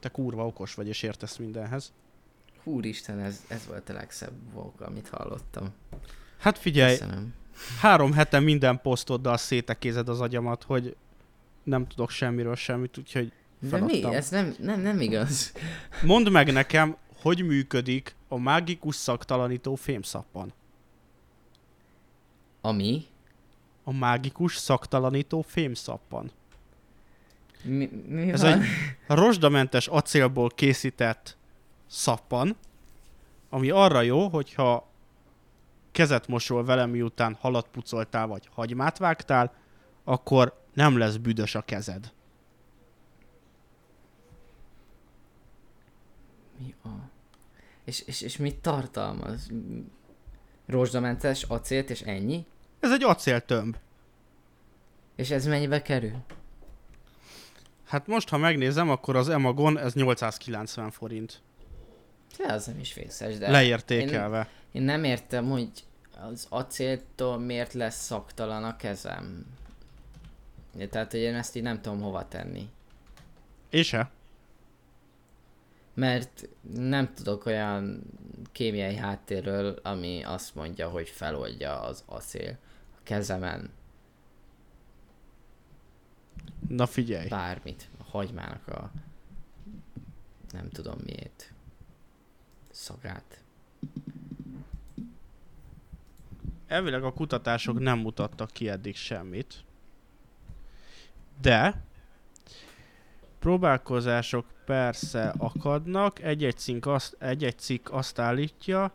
te kurva okos vagy, és értesz mindenhez. Úristen, ez, ez volt a legszebb volt, amit hallottam. Hát figyelj, Köszönöm. három hete minden posztoddal szétekézed az agyamat, hogy nem tudok semmiről semmit, úgyhogy De mi? feladtam. Ez nem, nem, nem igaz. mondd meg nekem, hogy működik a mágikus szaktalanító fémszappan. Ami? A mágikus szaktalanító fémszappan. Mi, mi Ez van? egy rozsdamentes acélból készített szappan, ami arra jó, hogyha kezet mosol vele, miután halat pucoltál, vagy hagymát vágtál, akkor nem lesz büdös a kezed. Mi a... És, és, és mit tartalmaz? Rozsdamentes acélt és ennyi? Ez egy acéltömb. És ez mennyibe kerül? Hát most, ha megnézem, akkor az Emagon ez 890 forint. De az nem is vészes, de... Leértékelve. Én nem értem, hogy az acéltól miért lesz szaktalan a kezem. Tehát, hogy én ezt így nem tudom hova tenni. És se? Mert nem tudok olyan kémiai háttérről, ami azt mondja, hogy feloldja az acél a kezemen Na figyelj. bármit. A hagymának a nem tudom miért szagát. Elvileg a kutatások nem mutattak ki eddig semmit. De próbálkozások persze akadnak. Egy-egy cikk azt, egy-egy cikk azt állítja,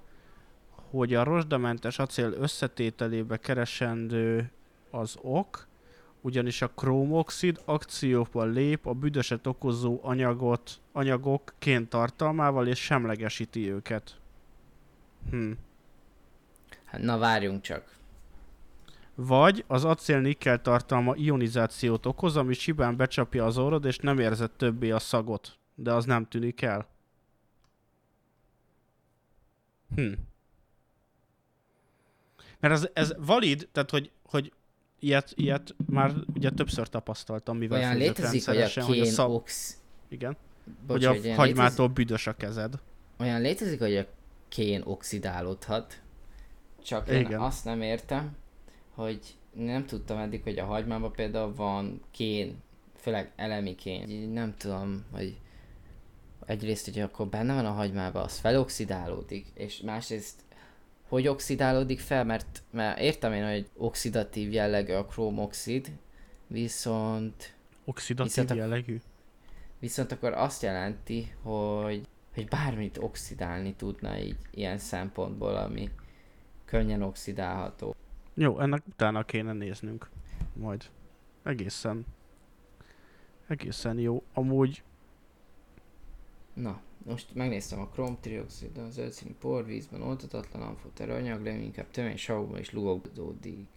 hogy a rozsdamentes acél összetételébe keresendő az ok, ugyanis a krómoxid akcióba lép a büdöset okozó anyagot, anyagok ként tartalmával és semlegesíti őket. Hm. Hát na várjunk csak. Vagy az acél-nikkel tartalma ionizációt okoz, ami sibán becsapja az orrod, és nem érzed többé a szagot. De az nem tűnik el. Hm. Mert ez, ez valid, tehát hogy, hogy ilyet, ilyet már ugye többször tapasztaltam, mivel Olyan létezik, hogy a rendszeresen, hogy a kén szab... ox... Igen, Bocs, hogy a létezik, hagymától büdös a kezed. olyan létezik, hogy a kén oxidálódhat. Csak én Igen. azt nem értem, hogy nem tudtam eddig, hogy a hagymában például van kén, főleg elemi kén. Nem tudom, hogy egyrészt, hogy akkor benne van a hagymában, az feloxidálódik, és másrészt hogy oxidálódik fel, mert, mert értem én, hogy oxidatív jellegű a krómoxid, viszont Oxidatív Viszont a- jellegű. Viszont akkor azt jelenti, hogy, hogy bármit oxidálni tudna így ilyen szempontból, ami könnyen oxidálható. Jó, ennek utána kéne néznünk. Majd. Egészen. Egészen jó. Amúgy Na, most megnéztem a kromtrioxid, az zöldszínű porvízben oltatatlan amfoter anyag, leginkább tömény savukban is lugódik.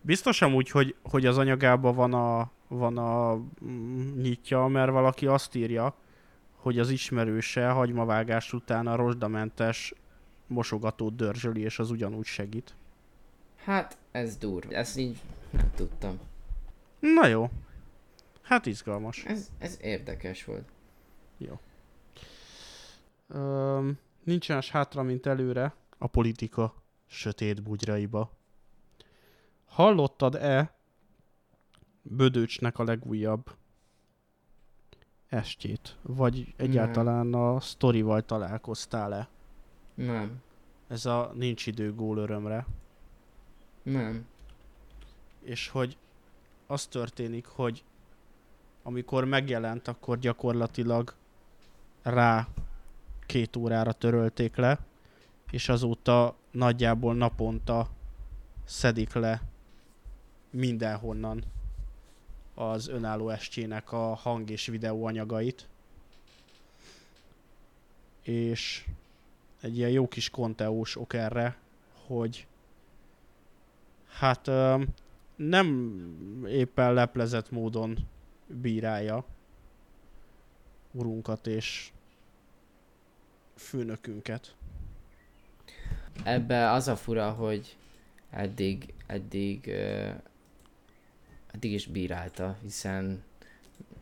Biztos amúgy, hogy, hogy az anyagában van a, van a mm, nyitja, mert valaki azt írja, hogy az ismerőse hagymavágás után a rozsdamentes mosogatót dörzsöli, és az ugyanúgy segít. Hát, ez durva. Ezt így nem tudtam. Na jó. Hát izgalmas. Ez, ez érdekes volt. Jó. Öm, nincsen hátra, mint előre a politika sötét bugyraiba. Hallottad-e Bödöcsnek a legújabb estjét? Vagy egyáltalán a sztorival találkoztál-e? Nem. Ez a nincs idő gól örömre. Nem. És hogy az történik, hogy amikor megjelent, akkor gyakorlatilag rá két órára törölték le, és azóta nagyjából naponta szedik le mindenhonnan az önálló estjének a hang és videó anyagait. És egy ilyen jó kis konteós ok erre, hogy hát nem éppen leplezett módon bírálja urunkat és főnökünket. Ebbe az a fura, hogy eddig, eddig, eddig is bírálta, hiszen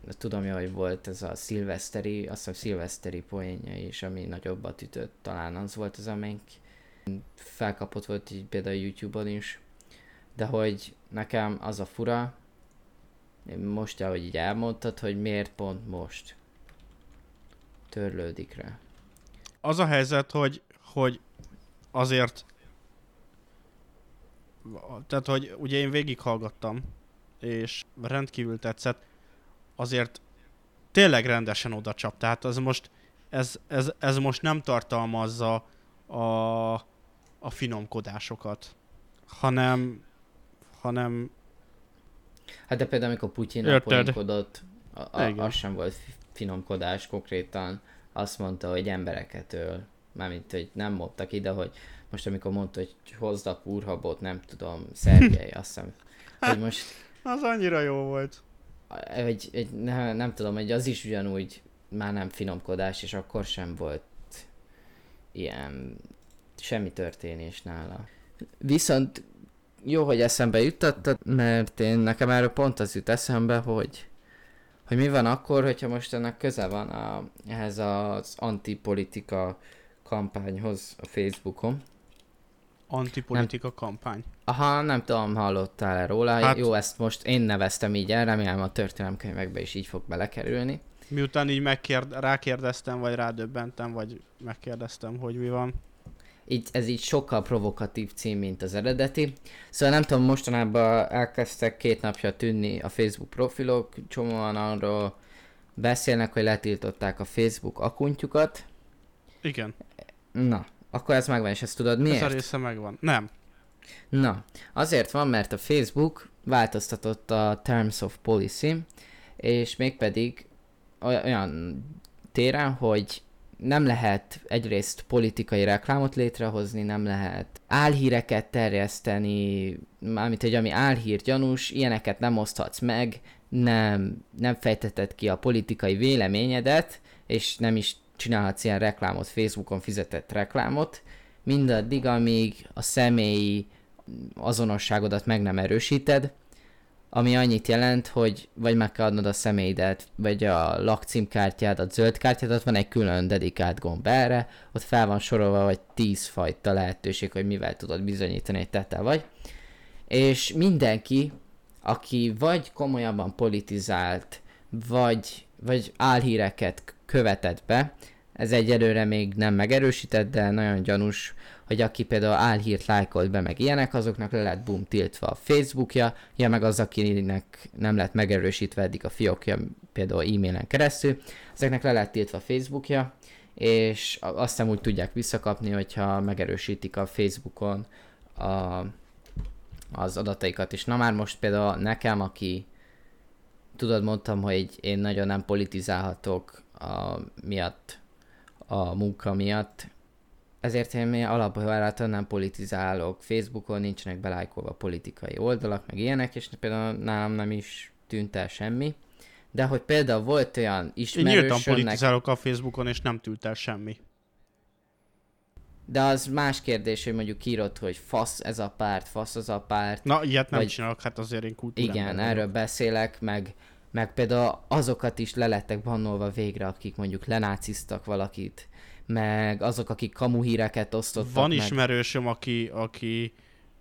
tudom, hogy volt ez a szilveszteri, azt a szilveszteri poénja is, ami nagyobbat ütött, talán az volt az, amelyik felkapott volt így például YouTube-on is, de hogy nekem az a fura, most, ahogy így elmondtad, hogy miért pont most törlődik rá. Az a helyzet, hogy, hogy azért tehát, hogy ugye én végighallgattam, és rendkívül tetszett, azért tényleg rendesen oda csap. Tehát az most, ez, ez, ez most nem tartalmazza a, a finomkodásokat, hanem, hanem Hát de például amikor Putyin poénkodott, a, a, az sem volt finomkodás konkrétan. Azt mondta, hogy embereket öl. Mármint, hogy nem mondta ki, de hogy most amikor mondta, hogy hozd a kurhabot, nem tudom, Szergei, azt hiszem, hogy most... [LAUGHS] Az annyira jó volt. Egy, egy, ne, nem tudom, hogy az is ugyanúgy már nem finomkodás, és akkor sem volt ilyen semmi történés nála. Viszont jó, hogy eszembe juttattad, mert én nekem erről pont az jut eszembe, hogy, hogy mi van akkor, hogyha most ennek köze van a, ehhez az antipolitika kampányhoz a Facebookon. Antipolitika nem, kampány? Aha, nem tudom, hallottál-e róla. Hát, Jó, ezt most én neveztem így el, remélem a történelemkönyvekbe is így fog belekerülni. Miután így megkérd, rákérdeztem, vagy rádöbbentem, vagy megkérdeztem, hogy mi van így, ez így sokkal provokatív cím, mint az eredeti. Szóval nem tudom, mostanában elkezdtek két napja tűnni a Facebook profilok, csomóan arról beszélnek, hogy letiltották a Facebook akuntjukat. Igen. Na, akkor ez megvan, és ezt tudod miért? Ez a része megvan. Nem. Na, azért van, mert a Facebook változtatott a Terms of Policy, és mégpedig olyan téren, hogy nem lehet egyrészt politikai reklámot létrehozni, nem lehet álhíreket terjeszteni, mármint hogy ami álhír gyanús, ilyeneket nem oszthatsz meg, nem, nem fejteted ki a politikai véleményedet, és nem is csinálhatsz ilyen reklámot, Facebookon fizetett reklámot, mindaddig, amíg a személyi azonosságodat meg nem erősíted, ami annyit jelent, hogy vagy meg kell adnod a személyidet, vagy a lakcímkártyádat, zöld kártyádat, van egy külön dedikált gomb erre, ott fel van sorolva, vagy tíz fajta lehetőség, hogy mivel tudod bizonyítani, hogy te vagy. És mindenki, aki vagy komolyabban politizált, vagy, vagy álhíreket követett be, ez egyelőre még nem megerősített, de nagyon gyanús, hogy aki például álhírt lájkolt be, meg ilyenek, azoknak le lett boom tiltva a Facebookja, ja meg az, akinek nem lett megerősítve eddig a fiókja, például e-mailen keresztül, ezeknek le lett tiltva a Facebookja, és azt nem úgy tudják visszakapni, hogyha megerősítik a Facebookon a, az adataikat is. Na már most például nekem, aki tudod, mondtam, hogy én nagyon nem politizálhatok a, miatt, a munka miatt, ezért én még alapból nem politizálok. Facebookon nincsenek belájkolva politikai oldalak, meg ilyenek, és például nálam nem is tűnt el semmi. De hogy például volt olyan ismerős... Én nyíltan politizálok a Facebookon, és nem tűnt el semmi. De az más kérdés, hogy mondjuk írod, hogy fasz ez a párt, fasz az a párt. Na, ilyet nem vagy... csinálok, hát azért én kultúrán Igen, erről beszélek, meg meg például azokat is lelettek bannolva végre, akik mondjuk lenáciztak valakit, meg azok, akik kamu híreket osztottak Van meg. ismerősöm, aki, aki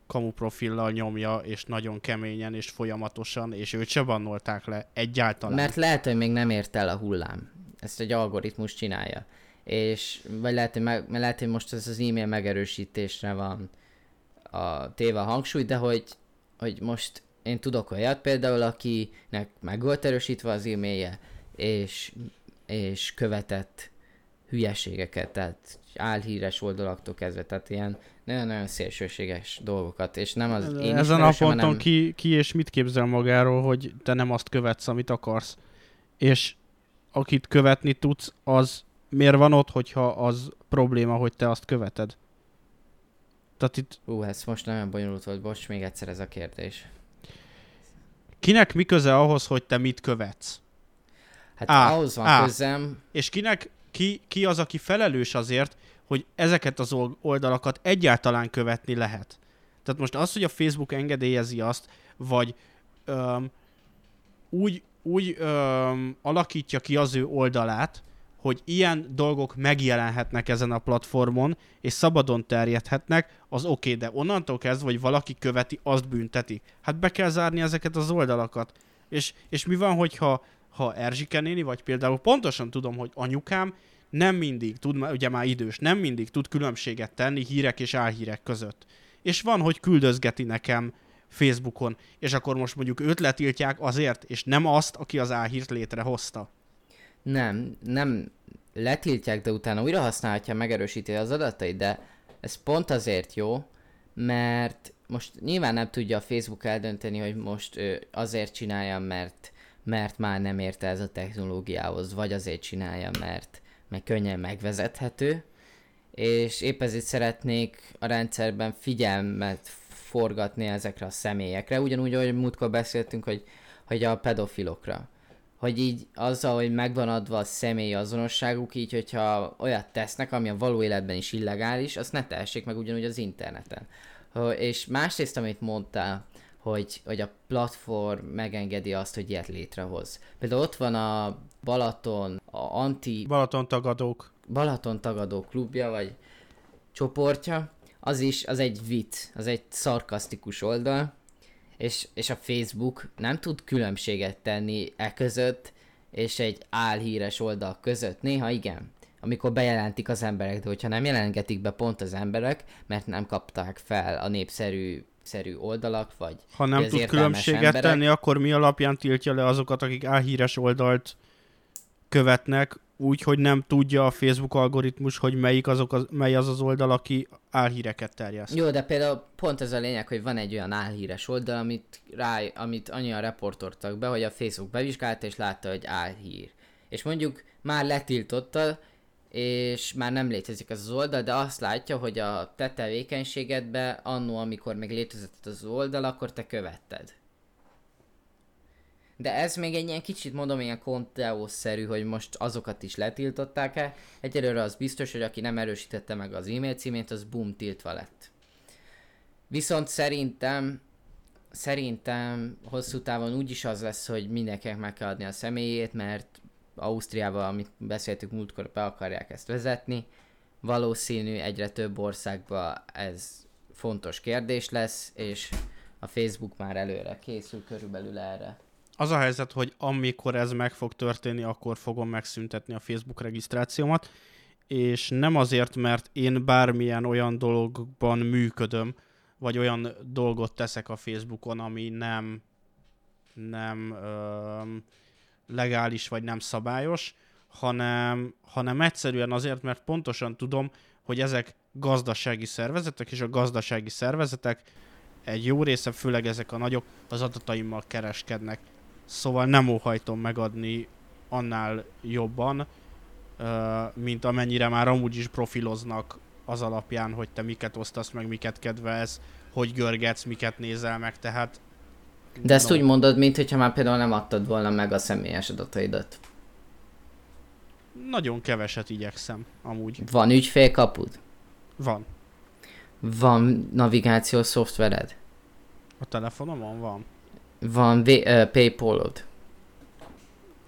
kamu profillal nyomja, és nagyon keményen, és folyamatosan, és őt se bannolták le egyáltalán. Mert lehet, hogy még nem ért el a hullám. Ezt egy algoritmus csinálja. És, vagy lehet, hogy, meg, lehet, hogy most ez az e-mail megerősítésre van a téve a hangsúly, de hogy, hogy most én tudok olyat például, akinek meg volt erősítve az e-mailje, és, és követett hülyeségeket, tehát álhíres oldalaktól kezdve, tehát ilyen nagyon-nagyon szélsőséges dolgokat, és nem az én Ezen a ponton hanem- ki, ki és mit képzel magáról, hogy te nem azt követsz, amit akarsz. És akit követni tudsz, az miért van ott, hogyha az probléma, hogy te azt követed? Tehát itt Ú, ez most nagyon bonyolult volt, bocs, még egyszer ez a kérdés. kinek mi köze ahhoz, hogy te mit követsz? Hát Á, ahhoz van á. közem, És kinek, ki, ki az, aki felelős azért, hogy ezeket az ol- oldalakat egyáltalán követni lehet? Tehát most az, hogy a Facebook engedélyezi azt, vagy öm, úgy, úgy öm, alakítja ki az ő oldalát, hogy ilyen dolgok megjelenhetnek ezen a platformon, és szabadon terjedhetnek, az oké, okay, de onnantól kezdve, hogy valaki követi, azt bünteti. Hát be kell zárni ezeket az oldalakat. És, és mi van, hogyha ha Erzsike néni, vagy például pontosan tudom, hogy anyukám nem mindig tud, ugye már idős, nem mindig tud különbséget tenni hírek és álhírek között. És van, hogy küldözgeti nekem Facebookon, és akkor most mondjuk őt letiltják azért, és nem azt, aki az álhírt létrehozta. nem, nem letiltják, de utána újra használhatja, megerősíti az adatait, de ez pont azért jó, mert most nyilván nem tudja a Facebook eldönteni, hogy most azért csinálja, mert, mert már nem érte ez a technológiához, vagy azért csinálja, mert meg könnyen megvezethető, és épp ezért szeretnék a rendszerben figyelmet forgatni ezekre a személyekre, ugyanúgy, ahogy múltkor beszéltünk, hogy, hogy a pedofilokra. Hogy így azzal, hogy megvan adva a személyi azonosságuk, így, hogyha olyat tesznek, ami a való életben is illegális, azt ne tehessék meg ugyanúgy az interneten. És másrészt, amit mondtál, hogy, hogy a platform megengedi azt, hogy ilyet létrehoz. Például ott van a Balaton, a anti Balaton tagadók. Balaton tagadó klubja, vagy csoportja, az is, az egy vicc, az egy szarkasztikus oldal, és, és a Facebook nem tud különbséget tenni e között, és egy álhíres oldal között. Néha igen, amikor bejelentik az emberek, de hogyha nem jelengetik be pont az emberek, mert nem kapták fel a népszerű szerű oldalak, vagy Ha nem tud különbséget emberek. tenni, akkor mi alapján tiltja le azokat, akik álhíres oldalt követnek, úgy, hogy nem tudja a Facebook algoritmus, hogy melyik azok az, mely az az oldal, aki álhíreket terjeszt. Jó, de például pont ez a lényeg, hogy van egy olyan álhíres oldal, amit, rá, amit annyian reportoltak be, hogy a Facebook bevizsgálta és látta, hogy álhír. És mondjuk már letiltotta, és már nem létezik az az oldal, de azt látja, hogy a te tevékenységedbe annó, amikor még létezett az oldal, akkor te követted. De ez még egy ilyen kicsit mondom, ilyen konteószerű, hogy most azokat is letiltották-e. Egyelőre az biztos, hogy aki nem erősítette meg az e-mail címét, az boom tiltva lett. Viszont szerintem szerintem hosszú távon úgyis az lesz, hogy mindenkinek meg kell adni a személyét, mert Ausztriában, amit beszéltük múltkor, be akarják ezt vezetni. Valószínű egyre több országban ez fontos kérdés lesz, és a Facebook már előre készül körülbelül erre. Az a helyzet, hogy amikor ez meg fog történni, akkor fogom megszüntetni a Facebook regisztrációmat, és nem azért, mert én bármilyen olyan dologban működöm, vagy olyan dolgot teszek a Facebookon, ami nem, nem öm, legális, vagy nem szabályos, hanem, hanem egyszerűen azért, mert pontosan tudom, hogy ezek gazdasági szervezetek, és a gazdasági szervezetek egy jó része, főleg ezek a nagyok, az adataimmal kereskednek. Szóval nem óhajtom megadni annál jobban, mint amennyire már amúgy is profiloznak az alapján, hogy te miket osztasz meg, miket kedvelsz, hogy görgetsz, miket nézel meg, tehát... De ezt no. úgy mondod, mint hogyha már például nem adtad volna meg a személyes adataidat. Nagyon keveset igyekszem, amúgy. Van ügyfélkapud? Van. Van navigációs szoftvered? A telefonomon van. Van vé- uh, Paypalod?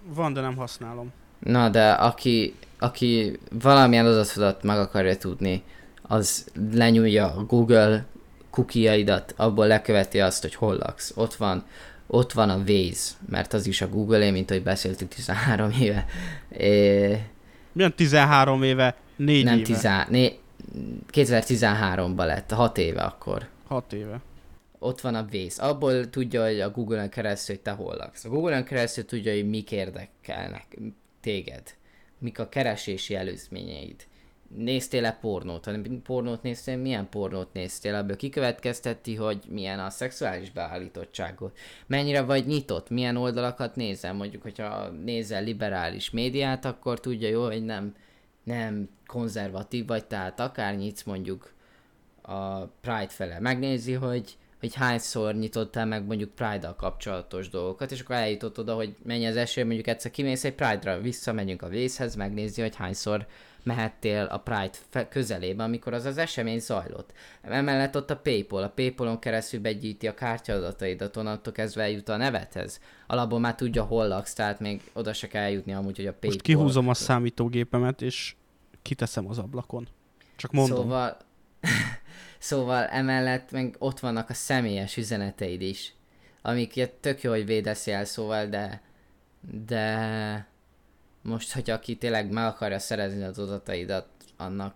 Van, de nem használom. Na, de aki, aki valamilyen adatodat meg akarja tudni, az lenyúlja a Google kukiaidat, abból leköveti azt, hogy hol laksz. Ott van, ott van a Waze, mert az is a Google-é, mint hogy beszéltük 13 éve. É, Milyen 13 éve? 4 nem éve? 10, né, 2013-ban lett, 6 éve akkor. 6 éve. Ott van a Waze. Abból tudja, hogy a Google-on keresztül, hogy te hol laksz. A Google-on keresztül tudja, hogy mik érdekelnek téged. Mik a keresési előzményeid. Néztél-e pornót? Ha pornót néztél, milyen pornót néztél? Ebből kikövetkezteti, hogy milyen a szexuális beállítottságod. Mennyire vagy nyitott? Milyen oldalakat nézel? Mondjuk, hogyha nézel liberális médiát, akkor tudja jó, hogy nem, nem konzervatív vagy, tehát akár nyitsz mondjuk a Pride fele. Megnézi, hogy, hogy hányszor nyitottál meg mondjuk Pride-dal kapcsolatos dolgokat, és akkor eljutott oda, hogy mennyi az esély, mondjuk egyszer kimész egy Pride-ra, visszamegyünk a vészhez, megnézi, hogy hányszor mehettél a Pride közelébe, amikor az az esemény zajlott. Emellett ott a Paypal, a Paypalon keresztül begyűjti a kártyadataidat, onnantól kezdve eljut a nevethez. Alapból már tudja, hol laksz, tehát még oda se kell eljutni amúgy, hogy a Paypal... Most kihúzom a számítógépemet, és kiteszem az ablakon. Csak mondom. Szóval, [LAUGHS] szóval emellett meg ott vannak a személyes üzeneteid is, amiket tök jó, hogy védesz jelszóval, de, de most, hogy aki tényleg meg akarja szerezni az adataidat, annak,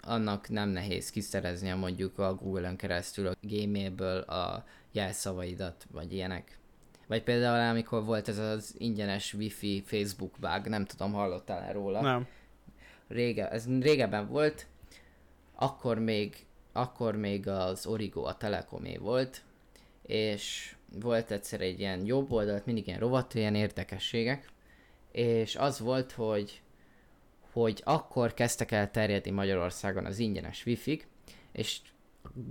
annak nem nehéz kiszereznie mondjuk a Google-ön keresztül a Gmail-ből a jelszavaidat, vagy ilyenek. Vagy például amikor volt ez az ingyenes wifi Facebook bug, nem tudom, hallottál-e róla? Nem. rége, ez régebben volt, akkor még, akkor még az Origo a Telekomé volt, és volt egyszer egy ilyen jobb oldalt, mindig ilyen rovat, ilyen érdekességek, és az volt, hogy hogy akkor kezdtek el terjedni Magyarországon az ingyenes wifi és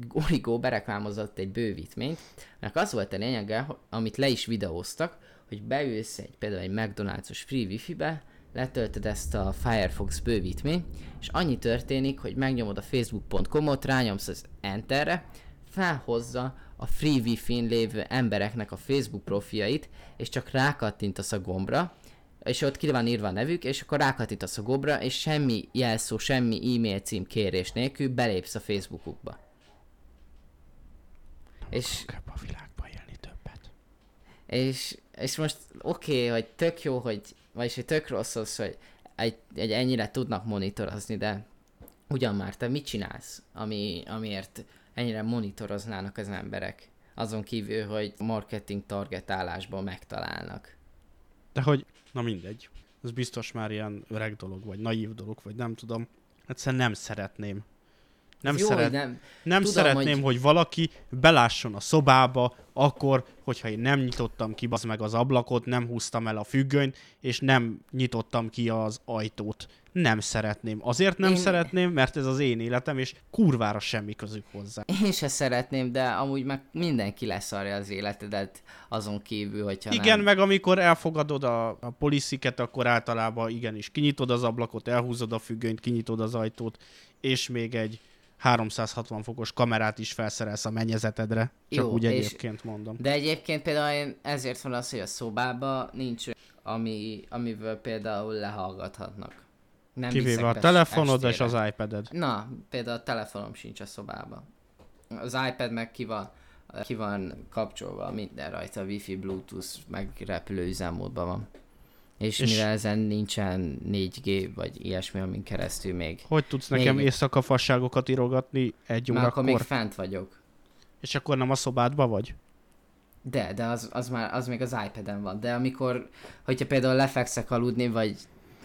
Origo bereklámozott egy bővítményt, mert az volt a lényege, amit le is videóztak, hogy beülsz egy például egy McDonald's-os free wifi-be, letöltöd ezt a Firefox bővítményt, és annyi történik, hogy megnyomod a facebook.com-ot, rányomsz az Enterre, felhozza a free wifi-n lévő embereknek a Facebook profiait, és csak rákattintasz a gombra, és ott ki van írva a nevük, és akkor rákattintasz a gombra, és semmi jelszó, semmi e-mail cím kérés nélkül belépsz a Facebookukba. És a világba élni többet. és, és most oké, okay, hogy tök jó, hogy, vagyis hogy tök rossz az, hogy egy, egy ennyire tudnak monitorozni, de ugyan már te mit csinálsz, ami, amiért ennyire monitoroznának az emberek? Azon kívül, hogy marketing targetálásban megtalálnak. De hogy, na mindegy. Ez biztos már ilyen öreg dolog, vagy naív dolog, vagy nem tudom. Egyszerűen nem szeretném. Nem, Jó, szeret, nem, nem tudom, szeretném, hogy- hogy... valaki belásson a szobába, akkor, hogyha én nem nyitottam ki az meg az ablakot, nem húztam el a függönyt, és nem nyitottam ki az ajtót. Nem szeretném. Azért nem én... szeretném, mert ez az én életem, és kurvára semmi közük hozzá. Én se szeretném, de amúgy meg mindenki leszarja az életedet azon kívül, hogyha Igen, nem. meg amikor elfogadod a, a polisziket, akkor általában igenis kinyitod az ablakot, elhúzod a függönyt, kinyitod az ajtót, és még egy 360 fokos kamerát is felszerelsz a mennyezetedre. Csak Jó, úgy és- egyébként mondom. De egyébként például én ezért van az, hogy a szobába nincs ami, amiből például lehallgathatnak. Nem Kivéve a telefonod és estére. az iPad-ed. Na, például a telefonom sincs a szobában. Az iPad meg ki van, ki van kapcsolva minden rajta, Wi-Fi, Bluetooth, meg repülő üzemmódban van. És, És- mivel ezen nincsen 4G vagy ilyesmi, amin keresztül még. Hogy tudsz Még nekem egy- éjszaka fasságokat írogatni egy Már akkor órakor? még fent vagyok. És akkor nem a szobádba vagy? De, de az, az már, az még az iPad-en van. De amikor, hogyha például lefekszek aludni, vagy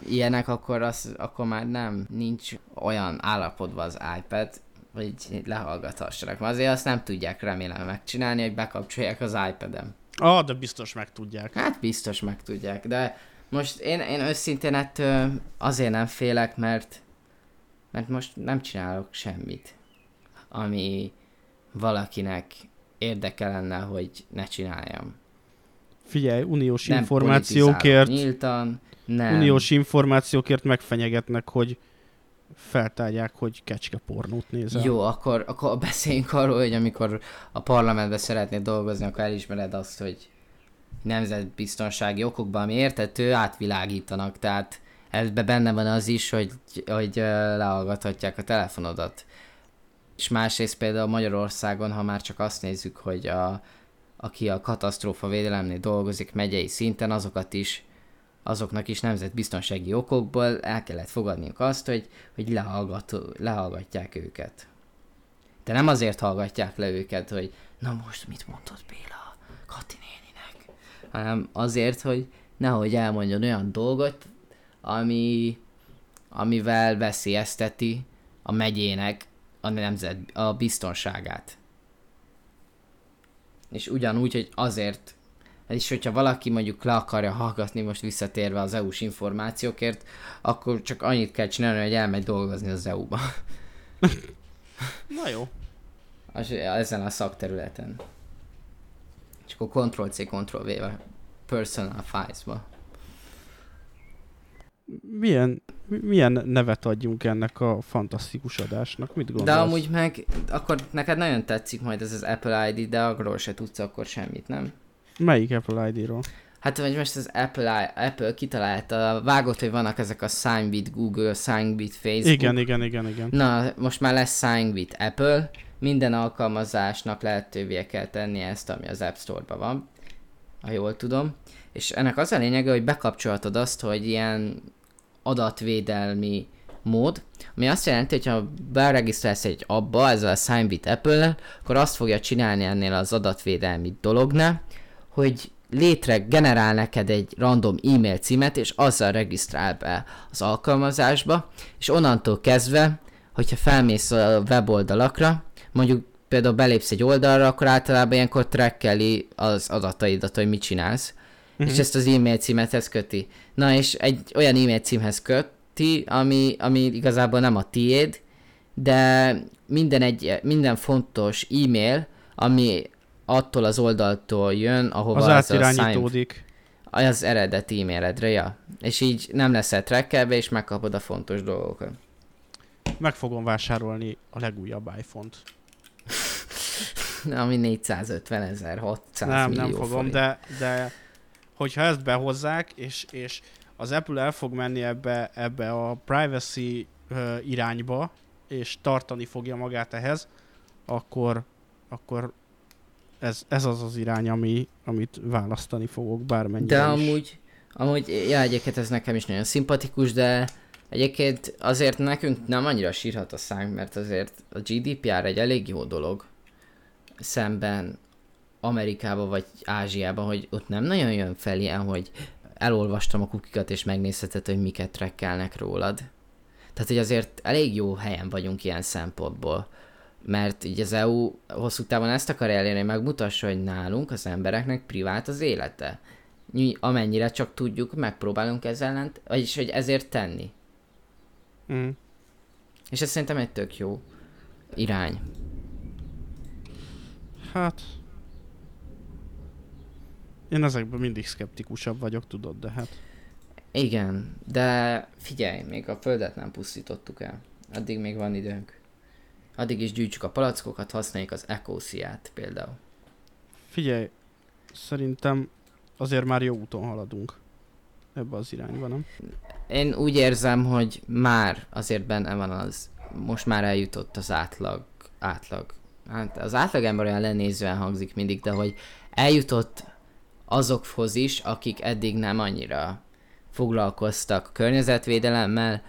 ilyenek, akkor, az, akkor már nem, nincs olyan állapotban az iPad, hogy lehallgathassanak. Mert azért azt nem tudják remélem megcsinálni, hogy bekapcsolják az iPad-em. Ah, de biztos meg tudják. Hát biztos meg tudják, de most én, én őszintén ettől azért nem félek, mert, mert most nem csinálok semmit, ami valakinek érdeke lenne, hogy ne csináljam. Figyelj, uniós Nem információkért, nyíltan, nem. uniós információkért megfenyegetnek, hogy feltárják, hogy kecske pornót nézel. Jó, akkor, akkor beszéljünk arról, hogy amikor a parlamentben szeretnél dolgozni, akkor elismered azt, hogy nemzetbiztonsági okokban, ami értető, átvilágítanak, tehát ebben benne van az is, hogy, hogy lehallgathatják a telefonodat. És másrészt például Magyarországon, ha már csak azt nézzük, hogy a, aki a katasztrófa védelemnél dolgozik megyei szinten, azokat is azoknak is nemzetbiztonsági okokból el kellett fogadniuk azt, hogy, hogy lehallgat, lehallgatják őket. De nem azért hallgatják le őket, hogy na most mit mondott Béla Kati néninek, hanem azért, hogy nehogy elmondjon olyan dolgot, ami, amivel veszélyezteti a megyének a nemzet, a biztonságát. És ugyanúgy, hogy azért, és hogyha valaki mondjuk le akarja hallgatni, most visszatérve az EU-s információkért, akkor csak annyit kell csinálni, hogy elmegy dolgozni az EU-ba. [LAUGHS] Na jó. Az, ezen a szakterületen. És akkor Ctrl-C, Ctrl-V, Personal Files-ba milyen, milyen nevet adjunk ennek a fantasztikus adásnak? Mit gondolsz? De amúgy meg, akkor neked nagyon tetszik majd ez az Apple ID, de arról se tudsz akkor semmit, nem? Melyik Apple ID-ról? Hát vagy most az Apple, Apple kitalálta, vágott, hogy vannak ezek a Sign with Google, Sign with Facebook. Igen, igen, igen, igen. Na, most már lesz Sign with Apple, minden alkalmazásnak lehetővé kell tenni ezt, ami az App Store-ban van, ha jól tudom. És ennek az a lényege, hogy bekapcsolhatod azt, hogy ilyen adatvédelmi mód, ami azt jelenti, hogy ha beregisztrálsz egy abba, ezzel a Sign with apple akkor azt fogja csinálni ennél az adatvédelmi dolognál, hogy létre generál neked egy random e-mail címet, és azzal regisztrál be az alkalmazásba, és onnantól kezdve, hogyha felmész a weboldalakra, mondjuk például belépsz egy oldalra, akkor általában ilyenkor trackeli az adataidat, hogy mit csinálsz uh-huh. és ezt az e-mail címethez köti. Na és egy olyan e-mail címhez köti, ami, ami igazából nem a tiéd, de minden, egy, minden fontos e-mail, ami attól az oldaltól jön, ahova az, az átirányítódik. Az, az eredeti e-mailedre, ja. És így nem leszel trackelve, és megkapod a fontos dolgokat. Meg fogom vásárolni a legújabb iPhone-t. [LAUGHS] Ami 450 ezer, 600 Nem, millió nem fogom, forint. de, de hogyha ezt behozzák, és, és az Apple el fog menni ebbe, ebbe a privacy uh, irányba, és tartani fogja magát ehhez, akkor, akkor ez, ez az az irány, ami, amit választani fogok bármennyire De amúgy, amúgy, ja, egyébként ez nekem is nagyon szimpatikus, de egyébként azért nekünk nem annyira sírhat a szánk, mert azért a GDPR egy elég jó dolog szemben Amerikába vagy Ázsiába, hogy ott nem nagyon jön fel ilyen, hogy elolvastam a kukikat és megnézheted, hogy miket trekkelnek rólad. Tehát, hogy azért elég jó helyen vagyunk ilyen szempontból. Mert így az EU hosszú távon ezt akar elérni, megmutassa, hogy nálunk az embereknek privát az élete. Amennyire csak tudjuk, megpróbálunk ezzel ellen, vagyis hogy ezért tenni. Mm. És ez szerintem egy tök jó irány. Hát, én ezekben mindig szkeptikusabb vagyok, tudod, de hát... Igen, de figyelj, még a földet nem pusztítottuk el. Addig még van időnk. Addig is gyűjtsük a palackokat, használjuk az ekósziát például. Figyelj, szerintem azért már jó úton haladunk ebbe az irányba, nem? Én úgy érzem, hogy már azért benne van az, most már eljutott az átlag, átlag. Hát az átlagember olyan lenézően hangzik mindig, de hogy eljutott azokhoz is, akik eddig nem annyira foglalkoztak környezetvédelemmel,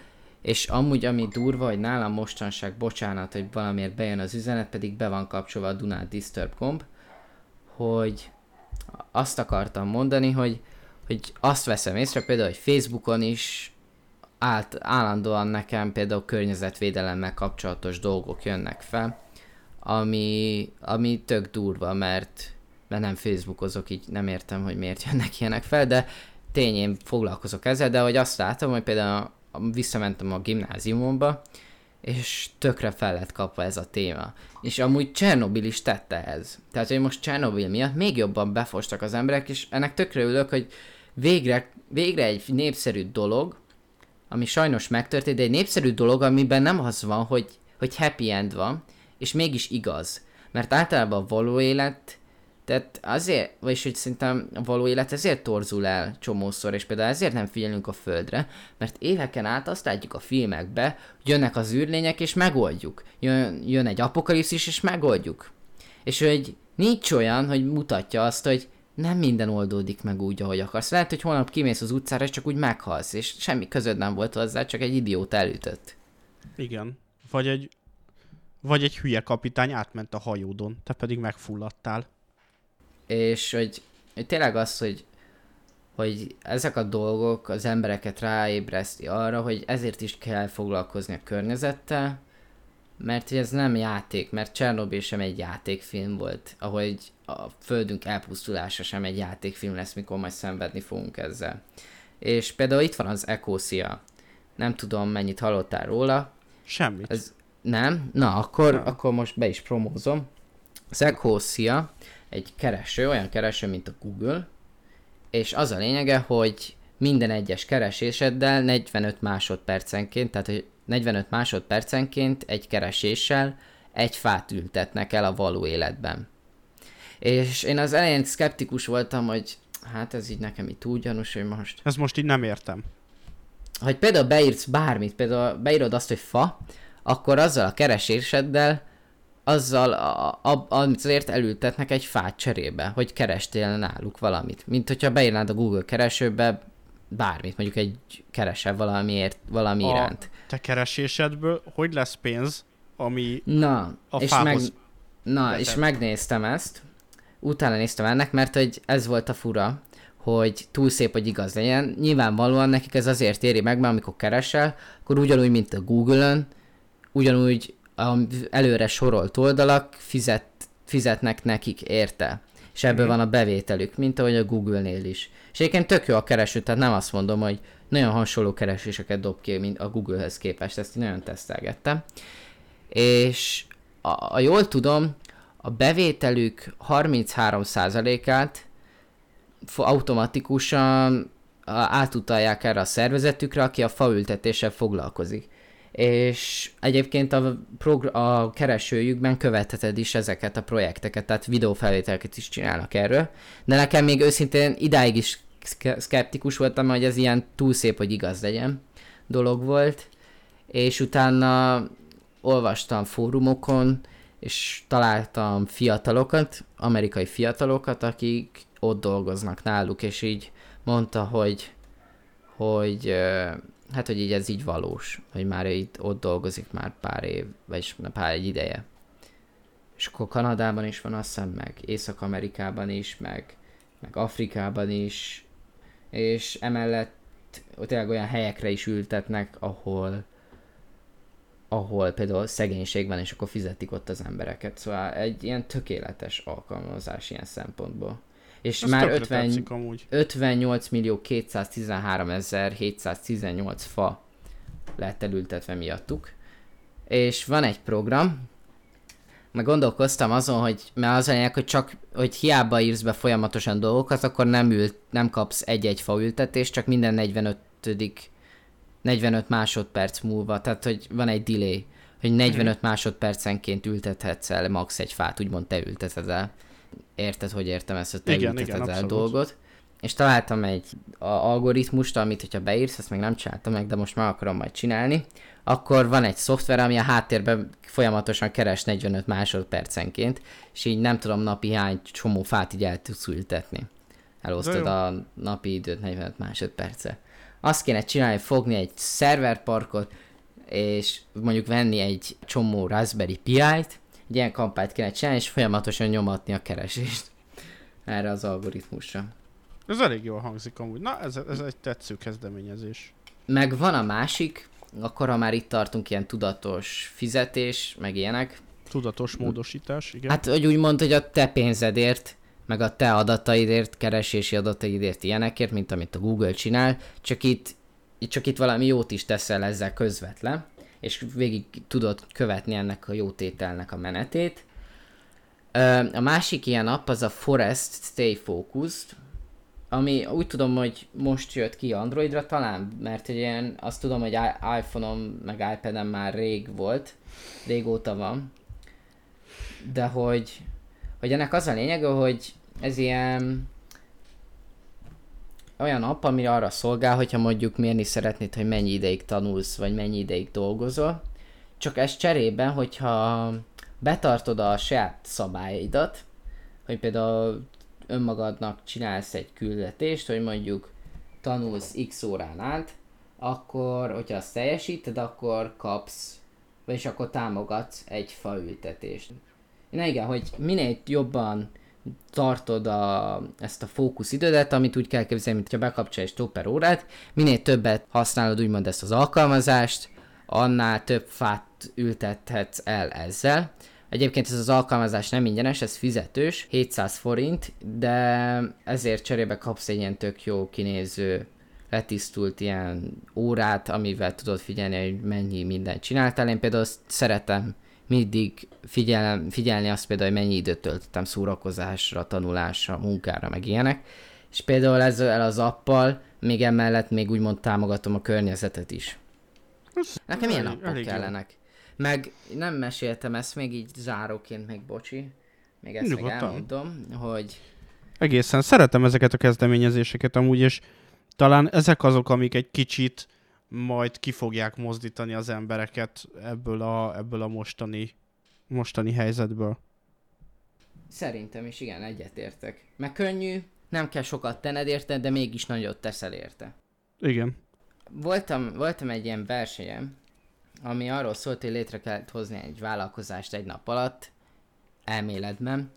és amúgy ami durva, hogy nálam mostanság, bocsánat, hogy valamiért bejön az üzenet, pedig be van kapcsolva a Dunát Disturb gomb, hogy azt akartam mondani, hogy, hogy azt veszem észre például, hogy Facebookon is állt, állandóan nekem például környezetvédelemmel kapcsolatos dolgok jönnek fel, ami, ami tök durva, mert mert nem Facebookozok, így nem értem, hogy miért jönnek ilyenek fel, de tény, én foglalkozok ezzel, de hogy azt látom, hogy például visszamentem a gimnáziumomba, és tökre fel lett kapva ez a téma. És amúgy Csernobil is tette ez. Tehát, hogy most Csernobil miatt még jobban befostak az emberek, és ennek tökre ülök, hogy végre, végre egy népszerű dolog, ami sajnos megtörtént, de egy népszerű dolog, amiben nem az van, hogy, hogy happy end van, és mégis igaz. Mert általában a való élet Tehát azért, vagyis hogy szerintem a való élet ezért torzul el csomószor, és például ezért nem figyelünk a földre, mert éveken át azt látjuk a filmekbe, hogy jönnek az űrlények, és megoldjuk. Jön, jön egy apokalipszis, és megoldjuk. És hogy nincs olyan, hogy mutatja azt, hogy nem minden oldódik meg úgy, ahogy akarsz. Lehet, hogy holnap kimész az utcára, és csak úgy meghalsz, és semmi közöd nem volt hozzá, csak egy idiót elütött. Igen. Vagy egy, vagy egy hülye kapitány átment a hajódon, te pedig megfulladtál. És hogy, hogy tényleg az, hogy, hogy ezek a dolgok az embereket ráébreszti arra, hogy ezért is kell foglalkozni a környezettel, mert hogy ez nem játék, mert Csernobyl sem egy játékfilm volt, ahogy a földünk elpusztulása sem egy játékfilm lesz, mikor majd szenvedni fogunk ezzel. És például itt van az Ecosia. Nem tudom, mennyit hallottál róla. Semmit. Ez nem? Na, akkor, nem. akkor most be is promózom. Az Ecosia egy kereső, olyan kereső, mint a Google, és az a lényege, hogy minden egyes kereséseddel 45 másodpercenként, tehát hogy 45 másodpercenként egy kereséssel egy fát ültetnek el a való életben. És én az elején szkeptikus voltam, hogy hát ez így nekem így túl gyanús, hogy most... Ez most így nem értem. Hogy például beírsz bármit, például beírod azt, hogy fa, akkor azzal a kereséseddel, azzal, a, a, azért elültetnek egy fát cserébe, hogy kerestél náluk valamit. Mint hogyha beírnád a Google keresőbe bármit, mondjuk egy keresel valamiért, valami a iránt. te keresésedből hogy lesz pénz, ami Na, a és, meg, na és megnéztem ezt, utána néztem ennek, mert hogy ez volt a fura, hogy túl szép, hogy igaz legyen. Nyilvánvalóan nekik ez azért éri meg, mert amikor keresel, akkor ugyanúgy, mint a Google-ön, ugyanúgy előre sorolt oldalak fizet, fizetnek nekik érte. És ebből van a bevételük, mint ahogy a Google-nél is. És egyébként tök jó a kereső, tehát nem azt mondom, hogy nagyon hasonló kereséseket dob ki, mint a Google-hez képest, ezt én nagyon tesztelgettem. És a, a jól tudom, a bevételük 33%-át automatikusan átutalják erre a szervezetükre, aki a faültetéssel foglalkozik. És egyébként a, a keresőjükben követheted is ezeket a projekteket, tehát videófelvételeket is csinálnak erről. De nekem még őszintén idáig is szkeptikus voltam, hogy ez ilyen túl szép, hogy igaz legyen dolog volt. És utána olvastam fórumokon, és találtam fiatalokat, amerikai fiatalokat, akik ott dolgoznak náluk, és így mondta, hogy, hogy hát, hogy így ez így valós, hogy már itt ott dolgozik már pár év, vagy pár egy ideje. És akkor Kanadában is van, azt hiszem, meg Észak-Amerikában is, meg, meg Afrikában is, és emellett ott tényleg olyan helyekre is ültetnek, ahol ahol például szegénység van, és akkor fizetik ott az embereket. Szóval egy ilyen tökéletes alkalmazás ilyen szempontból. És Ez már 50, 58 millió 213 ezer 718 fa lett elültetve miattuk. És van egy program, meg gondolkoztam azon, hogy mert az a hogy csak, hogy hiába írsz be folyamatosan dolgokat, akkor nem, ült, nem kapsz egy-egy fa ültetést, csak minden 45 45 másodperc múlva, tehát hogy van egy delay, hogy 45 hmm. másodpercenként ültethetsz el max egy fát, úgymond te ülteted el. Érted, hogy értem ezt, hogy te igen, igen, el dolgot. És találtam egy a algoritmust, amit hogyha beírsz, ezt még nem csináltam meg, de most már akarom majd csinálni, akkor van egy szoftver, ami a háttérben folyamatosan keres 45 másodpercenként, és így nem tudom napi hány csomó fát így el tudsz ültetni. Elosztod a napi időt 45 másodperce azt kéne csinálni, fogni egy szerverparkot, és mondjuk venni egy csomó Raspberry Pi-t, egy ilyen kampányt kéne csinálni, és folyamatosan nyomatni a keresést erre az algoritmusra. Ez elég jól hangzik amúgy. Na, ez, ez egy tetsző kezdeményezés. Meg van a másik, akkor ha már itt tartunk, ilyen tudatos fizetés, meg ilyenek. Tudatos módosítás, igen. Hát, hogy úgy mondta, hogy a te pénzedért meg a te adataidért, keresési adataidért ilyenekért, mint amit a Google csinál, csak itt, csak itt valami jót is teszel ezzel közvetlen, és végig tudod követni ennek a jótételnek a menetét. A másik ilyen app az a Forest Stay Focused, ami úgy tudom, hogy most jött ki Androidra talán, mert egy ilyen, azt tudom, hogy iPhone-om meg iPad-em már rég volt, régóta van, de hogy hogy ennek az a lényege, hogy ez ilyen olyan app, ami arra szolgál, hogyha mondjuk mérni szeretnéd, hogy mennyi ideig tanulsz, vagy mennyi ideig dolgozol. Csak ez cserében, hogyha betartod a saját szabályaidat, hogy például önmagadnak csinálsz egy küldetést, hogy mondjuk tanulsz x órán át, akkor, hogyha azt teljesíted, akkor kapsz, vagyis akkor támogatsz egy faültetést. Na igen, hogy minél jobban tartod a, ezt a fókuszidődet, amit úgy kell képzelni, mint ha bekapcsolj egy stopper órát, minél többet használod úgymond ezt az alkalmazást, annál több fát ültethetsz el ezzel. Egyébként ez az alkalmazás nem ingyenes, ez fizetős, 700 forint, de ezért cserébe kapsz egy ilyen tök jó kinéző letisztult ilyen órát, amivel tudod figyelni, hogy mennyi mindent csináltál. Én például szeretem mindig figyelem, figyelni azt például, hogy mennyi időt töltöttem szórakozásra, tanulásra, munkára, meg ilyenek. És például ezzel az appal még emellett még úgymond támogatom a környezetet is. Nekem ilyen appok kellenek. Meg nem meséltem ezt még így záróként, meg bocsi. Még ezt Nyugodtan. meg elmondom, hogy... Egészen szeretem ezeket a kezdeményezéseket amúgy, és talán ezek azok, amik egy kicsit majd ki fogják mozdítani az embereket ebből a, ebből a mostani, mostani helyzetből. Szerintem is igen, egyetértek. Meg könnyű, nem kell sokat tenned érte, de mégis nagyot teszel érte. Igen. Voltam, voltam egy ilyen versenyem, ami arról szólt, hogy létre kellett hozni egy vállalkozást egy nap alatt, elméletben,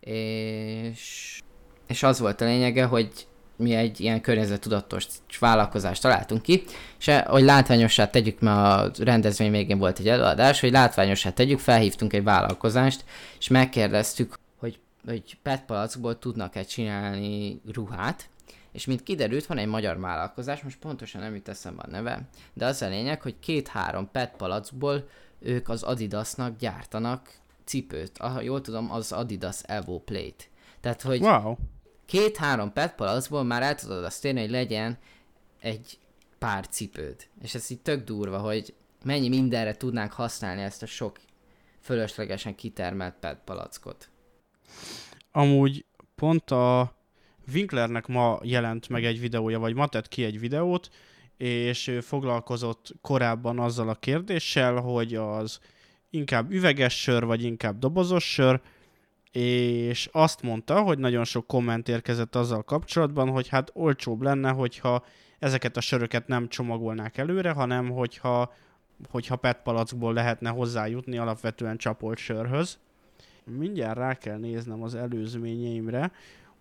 és, és az volt a lényege, hogy mi egy ilyen környezettudatos vállalkozást találtunk ki, és eh, hogy látványossá tegyük, mert a rendezvény végén volt egy előadás, hogy látványossá tegyük, felhívtunk egy vállalkozást, és megkérdeztük, hogy, hogy PET palackból tudnak-e csinálni ruhát, és mint kiderült, van egy magyar vállalkozás, most pontosan nem jut eszembe a neve, de az a lényeg, hogy két-három PET palackból ők az Adidasnak gyártanak cipőt. Ah, jól tudom, az Adidas Evo Plate. Tehát, hogy wow két-három PET palackból már el tudod azt érni, hogy legyen egy pár cipőd. És ez így tök durva, hogy mennyi mindenre tudnánk használni ezt a sok fölöslegesen kitermelt PET palackot. Amúgy pont a Winklernek ma jelent meg egy videója, vagy ma tett ki egy videót, és ő foglalkozott korábban azzal a kérdéssel, hogy az inkább üveges sör, vagy inkább dobozos sör, és azt mondta, hogy nagyon sok komment érkezett azzal kapcsolatban, hogy hát olcsóbb lenne, hogyha ezeket a söröket nem csomagolnák előre, hanem hogyha, hogyha PET palackból lehetne hozzájutni alapvetően csapolt sörhöz. Mindjárt rá kell néznem az előzményeimre,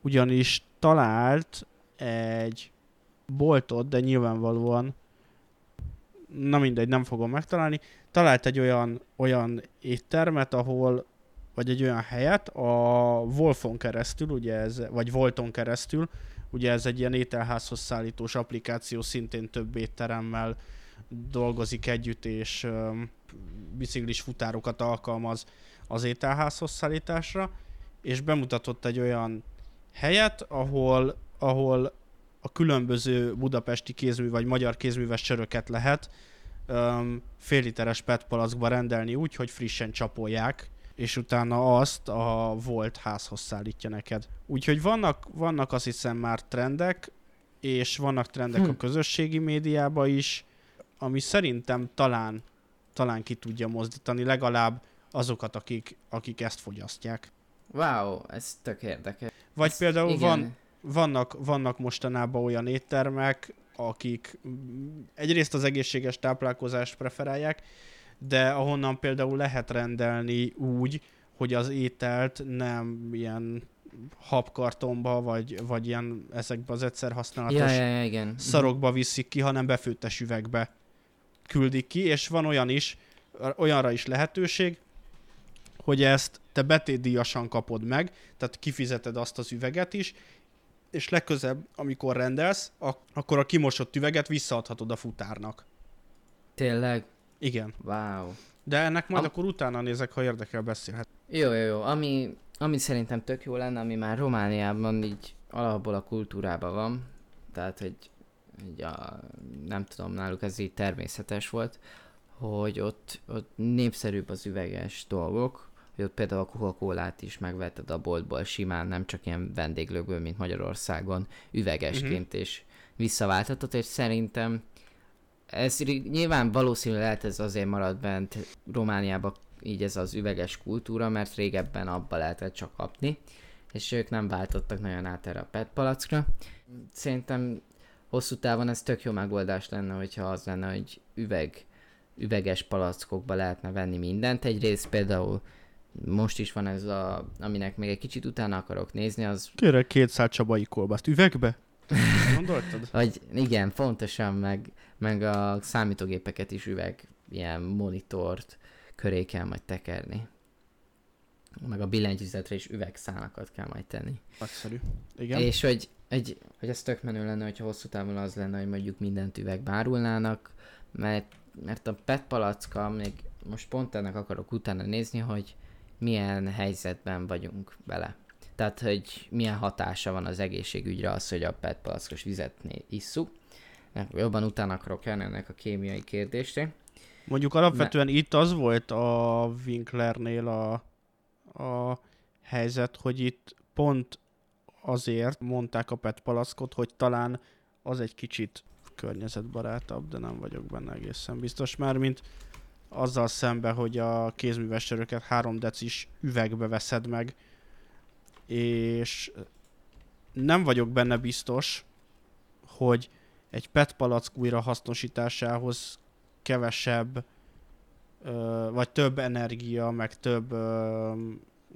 ugyanis talált egy boltot, de nyilvánvalóan na mindegy, nem fogom megtalálni, talált egy olyan, olyan éttermet, ahol vagy egy olyan helyet a Wolfon keresztül, ugye ez, vagy Volton keresztül, ugye ez egy ilyen ételházhoz szállítós applikáció, szintén több étteremmel dolgozik együtt, és um, biciklis futárokat alkalmaz az ételházhoz szállításra, és bemutatott egy olyan helyet, ahol, ahol a különböző budapesti kézmű vagy magyar kézműves söröket lehet um, fél literes PET palackba rendelni úgy, hogy frissen csapolják, és utána azt a volt házhoz szállítja neked. Úgyhogy vannak, vannak azt hiszem már trendek, és vannak trendek hm. a közösségi médiában is, ami szerintem talán, talán ki tudja mozdítani legalább azokat, akik, akik ezt fogyasztják. Wow, ez tök érdekes. Vagy ez, például van, vannak, vannak mostanában olyan éttermek, akik egyrészt az egészséges táplálkozást preferálják, de ahonnan például lehet rendelni úgy, hogy az ételt nem ilyen habkartonba, vagy, vagy ilyen ezekbe az egyszer használatos ja, ja, ja, igen. szarokba viszik ki, hanem befőttes üvegbe küldik ki, és van olyan is, olyanra is lehetőség, hogy ezt te betétdíjasan kapod meg, tehát kifizeted azt az üveget is, és legközebb, amikor rendelsz, akkor a kimosott üveget visszaadhatod a futárnak. Tényleg? Igen. Wow. De ennek majd Am- akkor utána nézek, ha érdekel, beszélhet. Jó, jó, jó. Ami, ami szerintem tök jó lenne, ami már Romániában így alapból a kultúrában van, tehát hogy így a, nem tudom, náluk ez így természetes volt, hogy ott, ott népszerűbb az üveges dolgok, hogy ott például a coca is megvetted a boltból simán, nem csak ilyen vendéglőből, mint Magyarországon, üvegesként, uh-huh. és visszaváltatod, és szerintem ez nyilván valószínű lehet ez azért marad bent Romániába így ez az üveges kultúra, mert régebben abba lehetett csak kapni, és ők nem váltottak nagyon át erre a PET palackra. Szerintem hosszú távon ez tök jó megoldás lenne, hogyha az lenne, hogy üveg, üveges palackokba lehetne venni mindent. Egyrészt például most is van ez a, aminek még egy kicsit utána akarok nézni, az... Kérek két szál csabai kolbászt üvegbe? [LAUGHS] Gondoltad? hogy igen, fontosan, meg, meg a számítógépeket is üveg, ilyen monitort köré kell majd tekerni. Meg a billentyűzetre is üvegszálakat kell majd tenni. Nagyszerű. Igen. És hogy, egy, hogy ez tök menő lenne, hogyha hosszú távon az lenne, hogy mondjuk mindent üvegbe árulnának, mert, mert a PET palacka, még most pont ennek akarok utána nézni, hogy milyen helyzetben vagyunk vele. Tehát, hogy milyen hatása van az egészségügyre az, hogy a PET palackos vizet isszuk. Jobban utána akarok járni ennek a kémiai kérdésre. Mondjuk alapvetően ne. itt az volt a Winklernél a, a helyzet, hogy itt pont azért mondták a PET palackot, hogy talán az egy kicsit környezetbarátabb, de nem vagyok benne egészen biztos, mert mint azzal szembe, hogy a kézműves söröket 3 decis üvegbe veszed meg, és nem vagyok benne biztos, hogy egy PET palack újrahasznosításához kevesebb, vagy több energia, meg több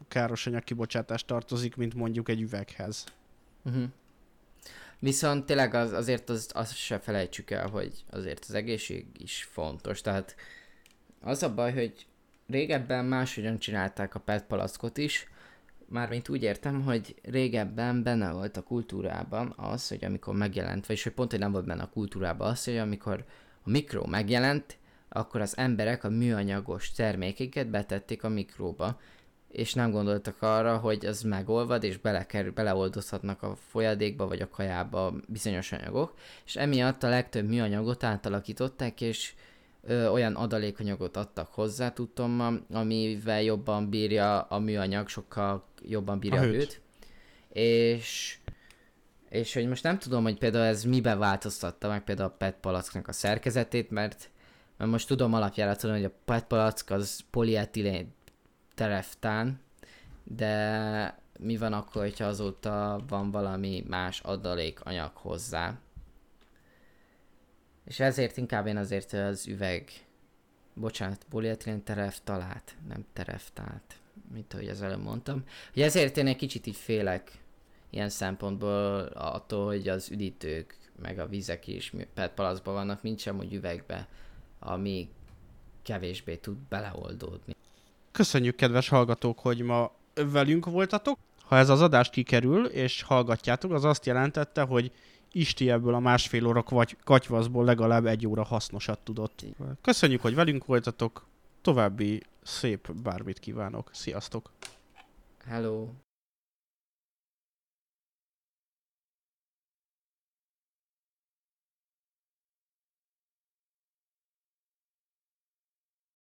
károsanyag kibocsátás tartozik, mint mondjuk egy üveghez. Uh-huh. Viszont tényleg az, azért az, azt se felejtsük el, hogy azért az egészség is fontos. Tehát az a baj, hogy régebben máshogyan csinálták a PET palackot is, mármint úgy értem, hogy régebben benne volt a kultúrában az, hogy amikor megjelent, vagyis hogy pont, hogy nem volt benne a kultúrában az, hogy amikor a mikro megjelent, akkor az emberek a műanyagos termékeket betették a mikróba, és nem gondoltak arra, hogy az megolvad, és belekerül, beleoldozhatnak a folyadékba vagy a kajába bizonyos anyagok, és emiatt a legtöbb műanyagot átalakították, és ö, olyan adalékanyagot adtak hozzá, tudtom, amivel jobban bírja a műanyag, sokkal jobban bírja a hőt. És, és hogy most nem tudom, hogy például ez mibe változtatta meg például a PET palacknak a szerkezetét, mert, mert most tudom alapjára tudom, hogy a PET palack az polietilén tereftán, de mi van akkor, hogyha azóta van valami más adalékanyag hozzá? És ezért inkább én azért az üveg, bocsánat, polietilén tereftalát, nem tereftát, mint ahogy az előbb mondtam. Ugye ezért én egy kicsit így félek ilyen szempontból attól, hogy az üdítők, meg a vizek is PET palacban vannak, mint sem hogy üvegbe, ami kevésbé tud beleoldódni. Köszönjük, kedves hallgatók, hogy ma velünk voltatok. Ha ez az adás kikerül, és hallgatjátok, az azt jelentette, hogy Isti ebből a másfél óra vagy katyvaszból legalább egy óra hasznosat tudott. Köszönjük, hogy velünk voltatok. További szép bármit kívánok. Sziasztok! Hello!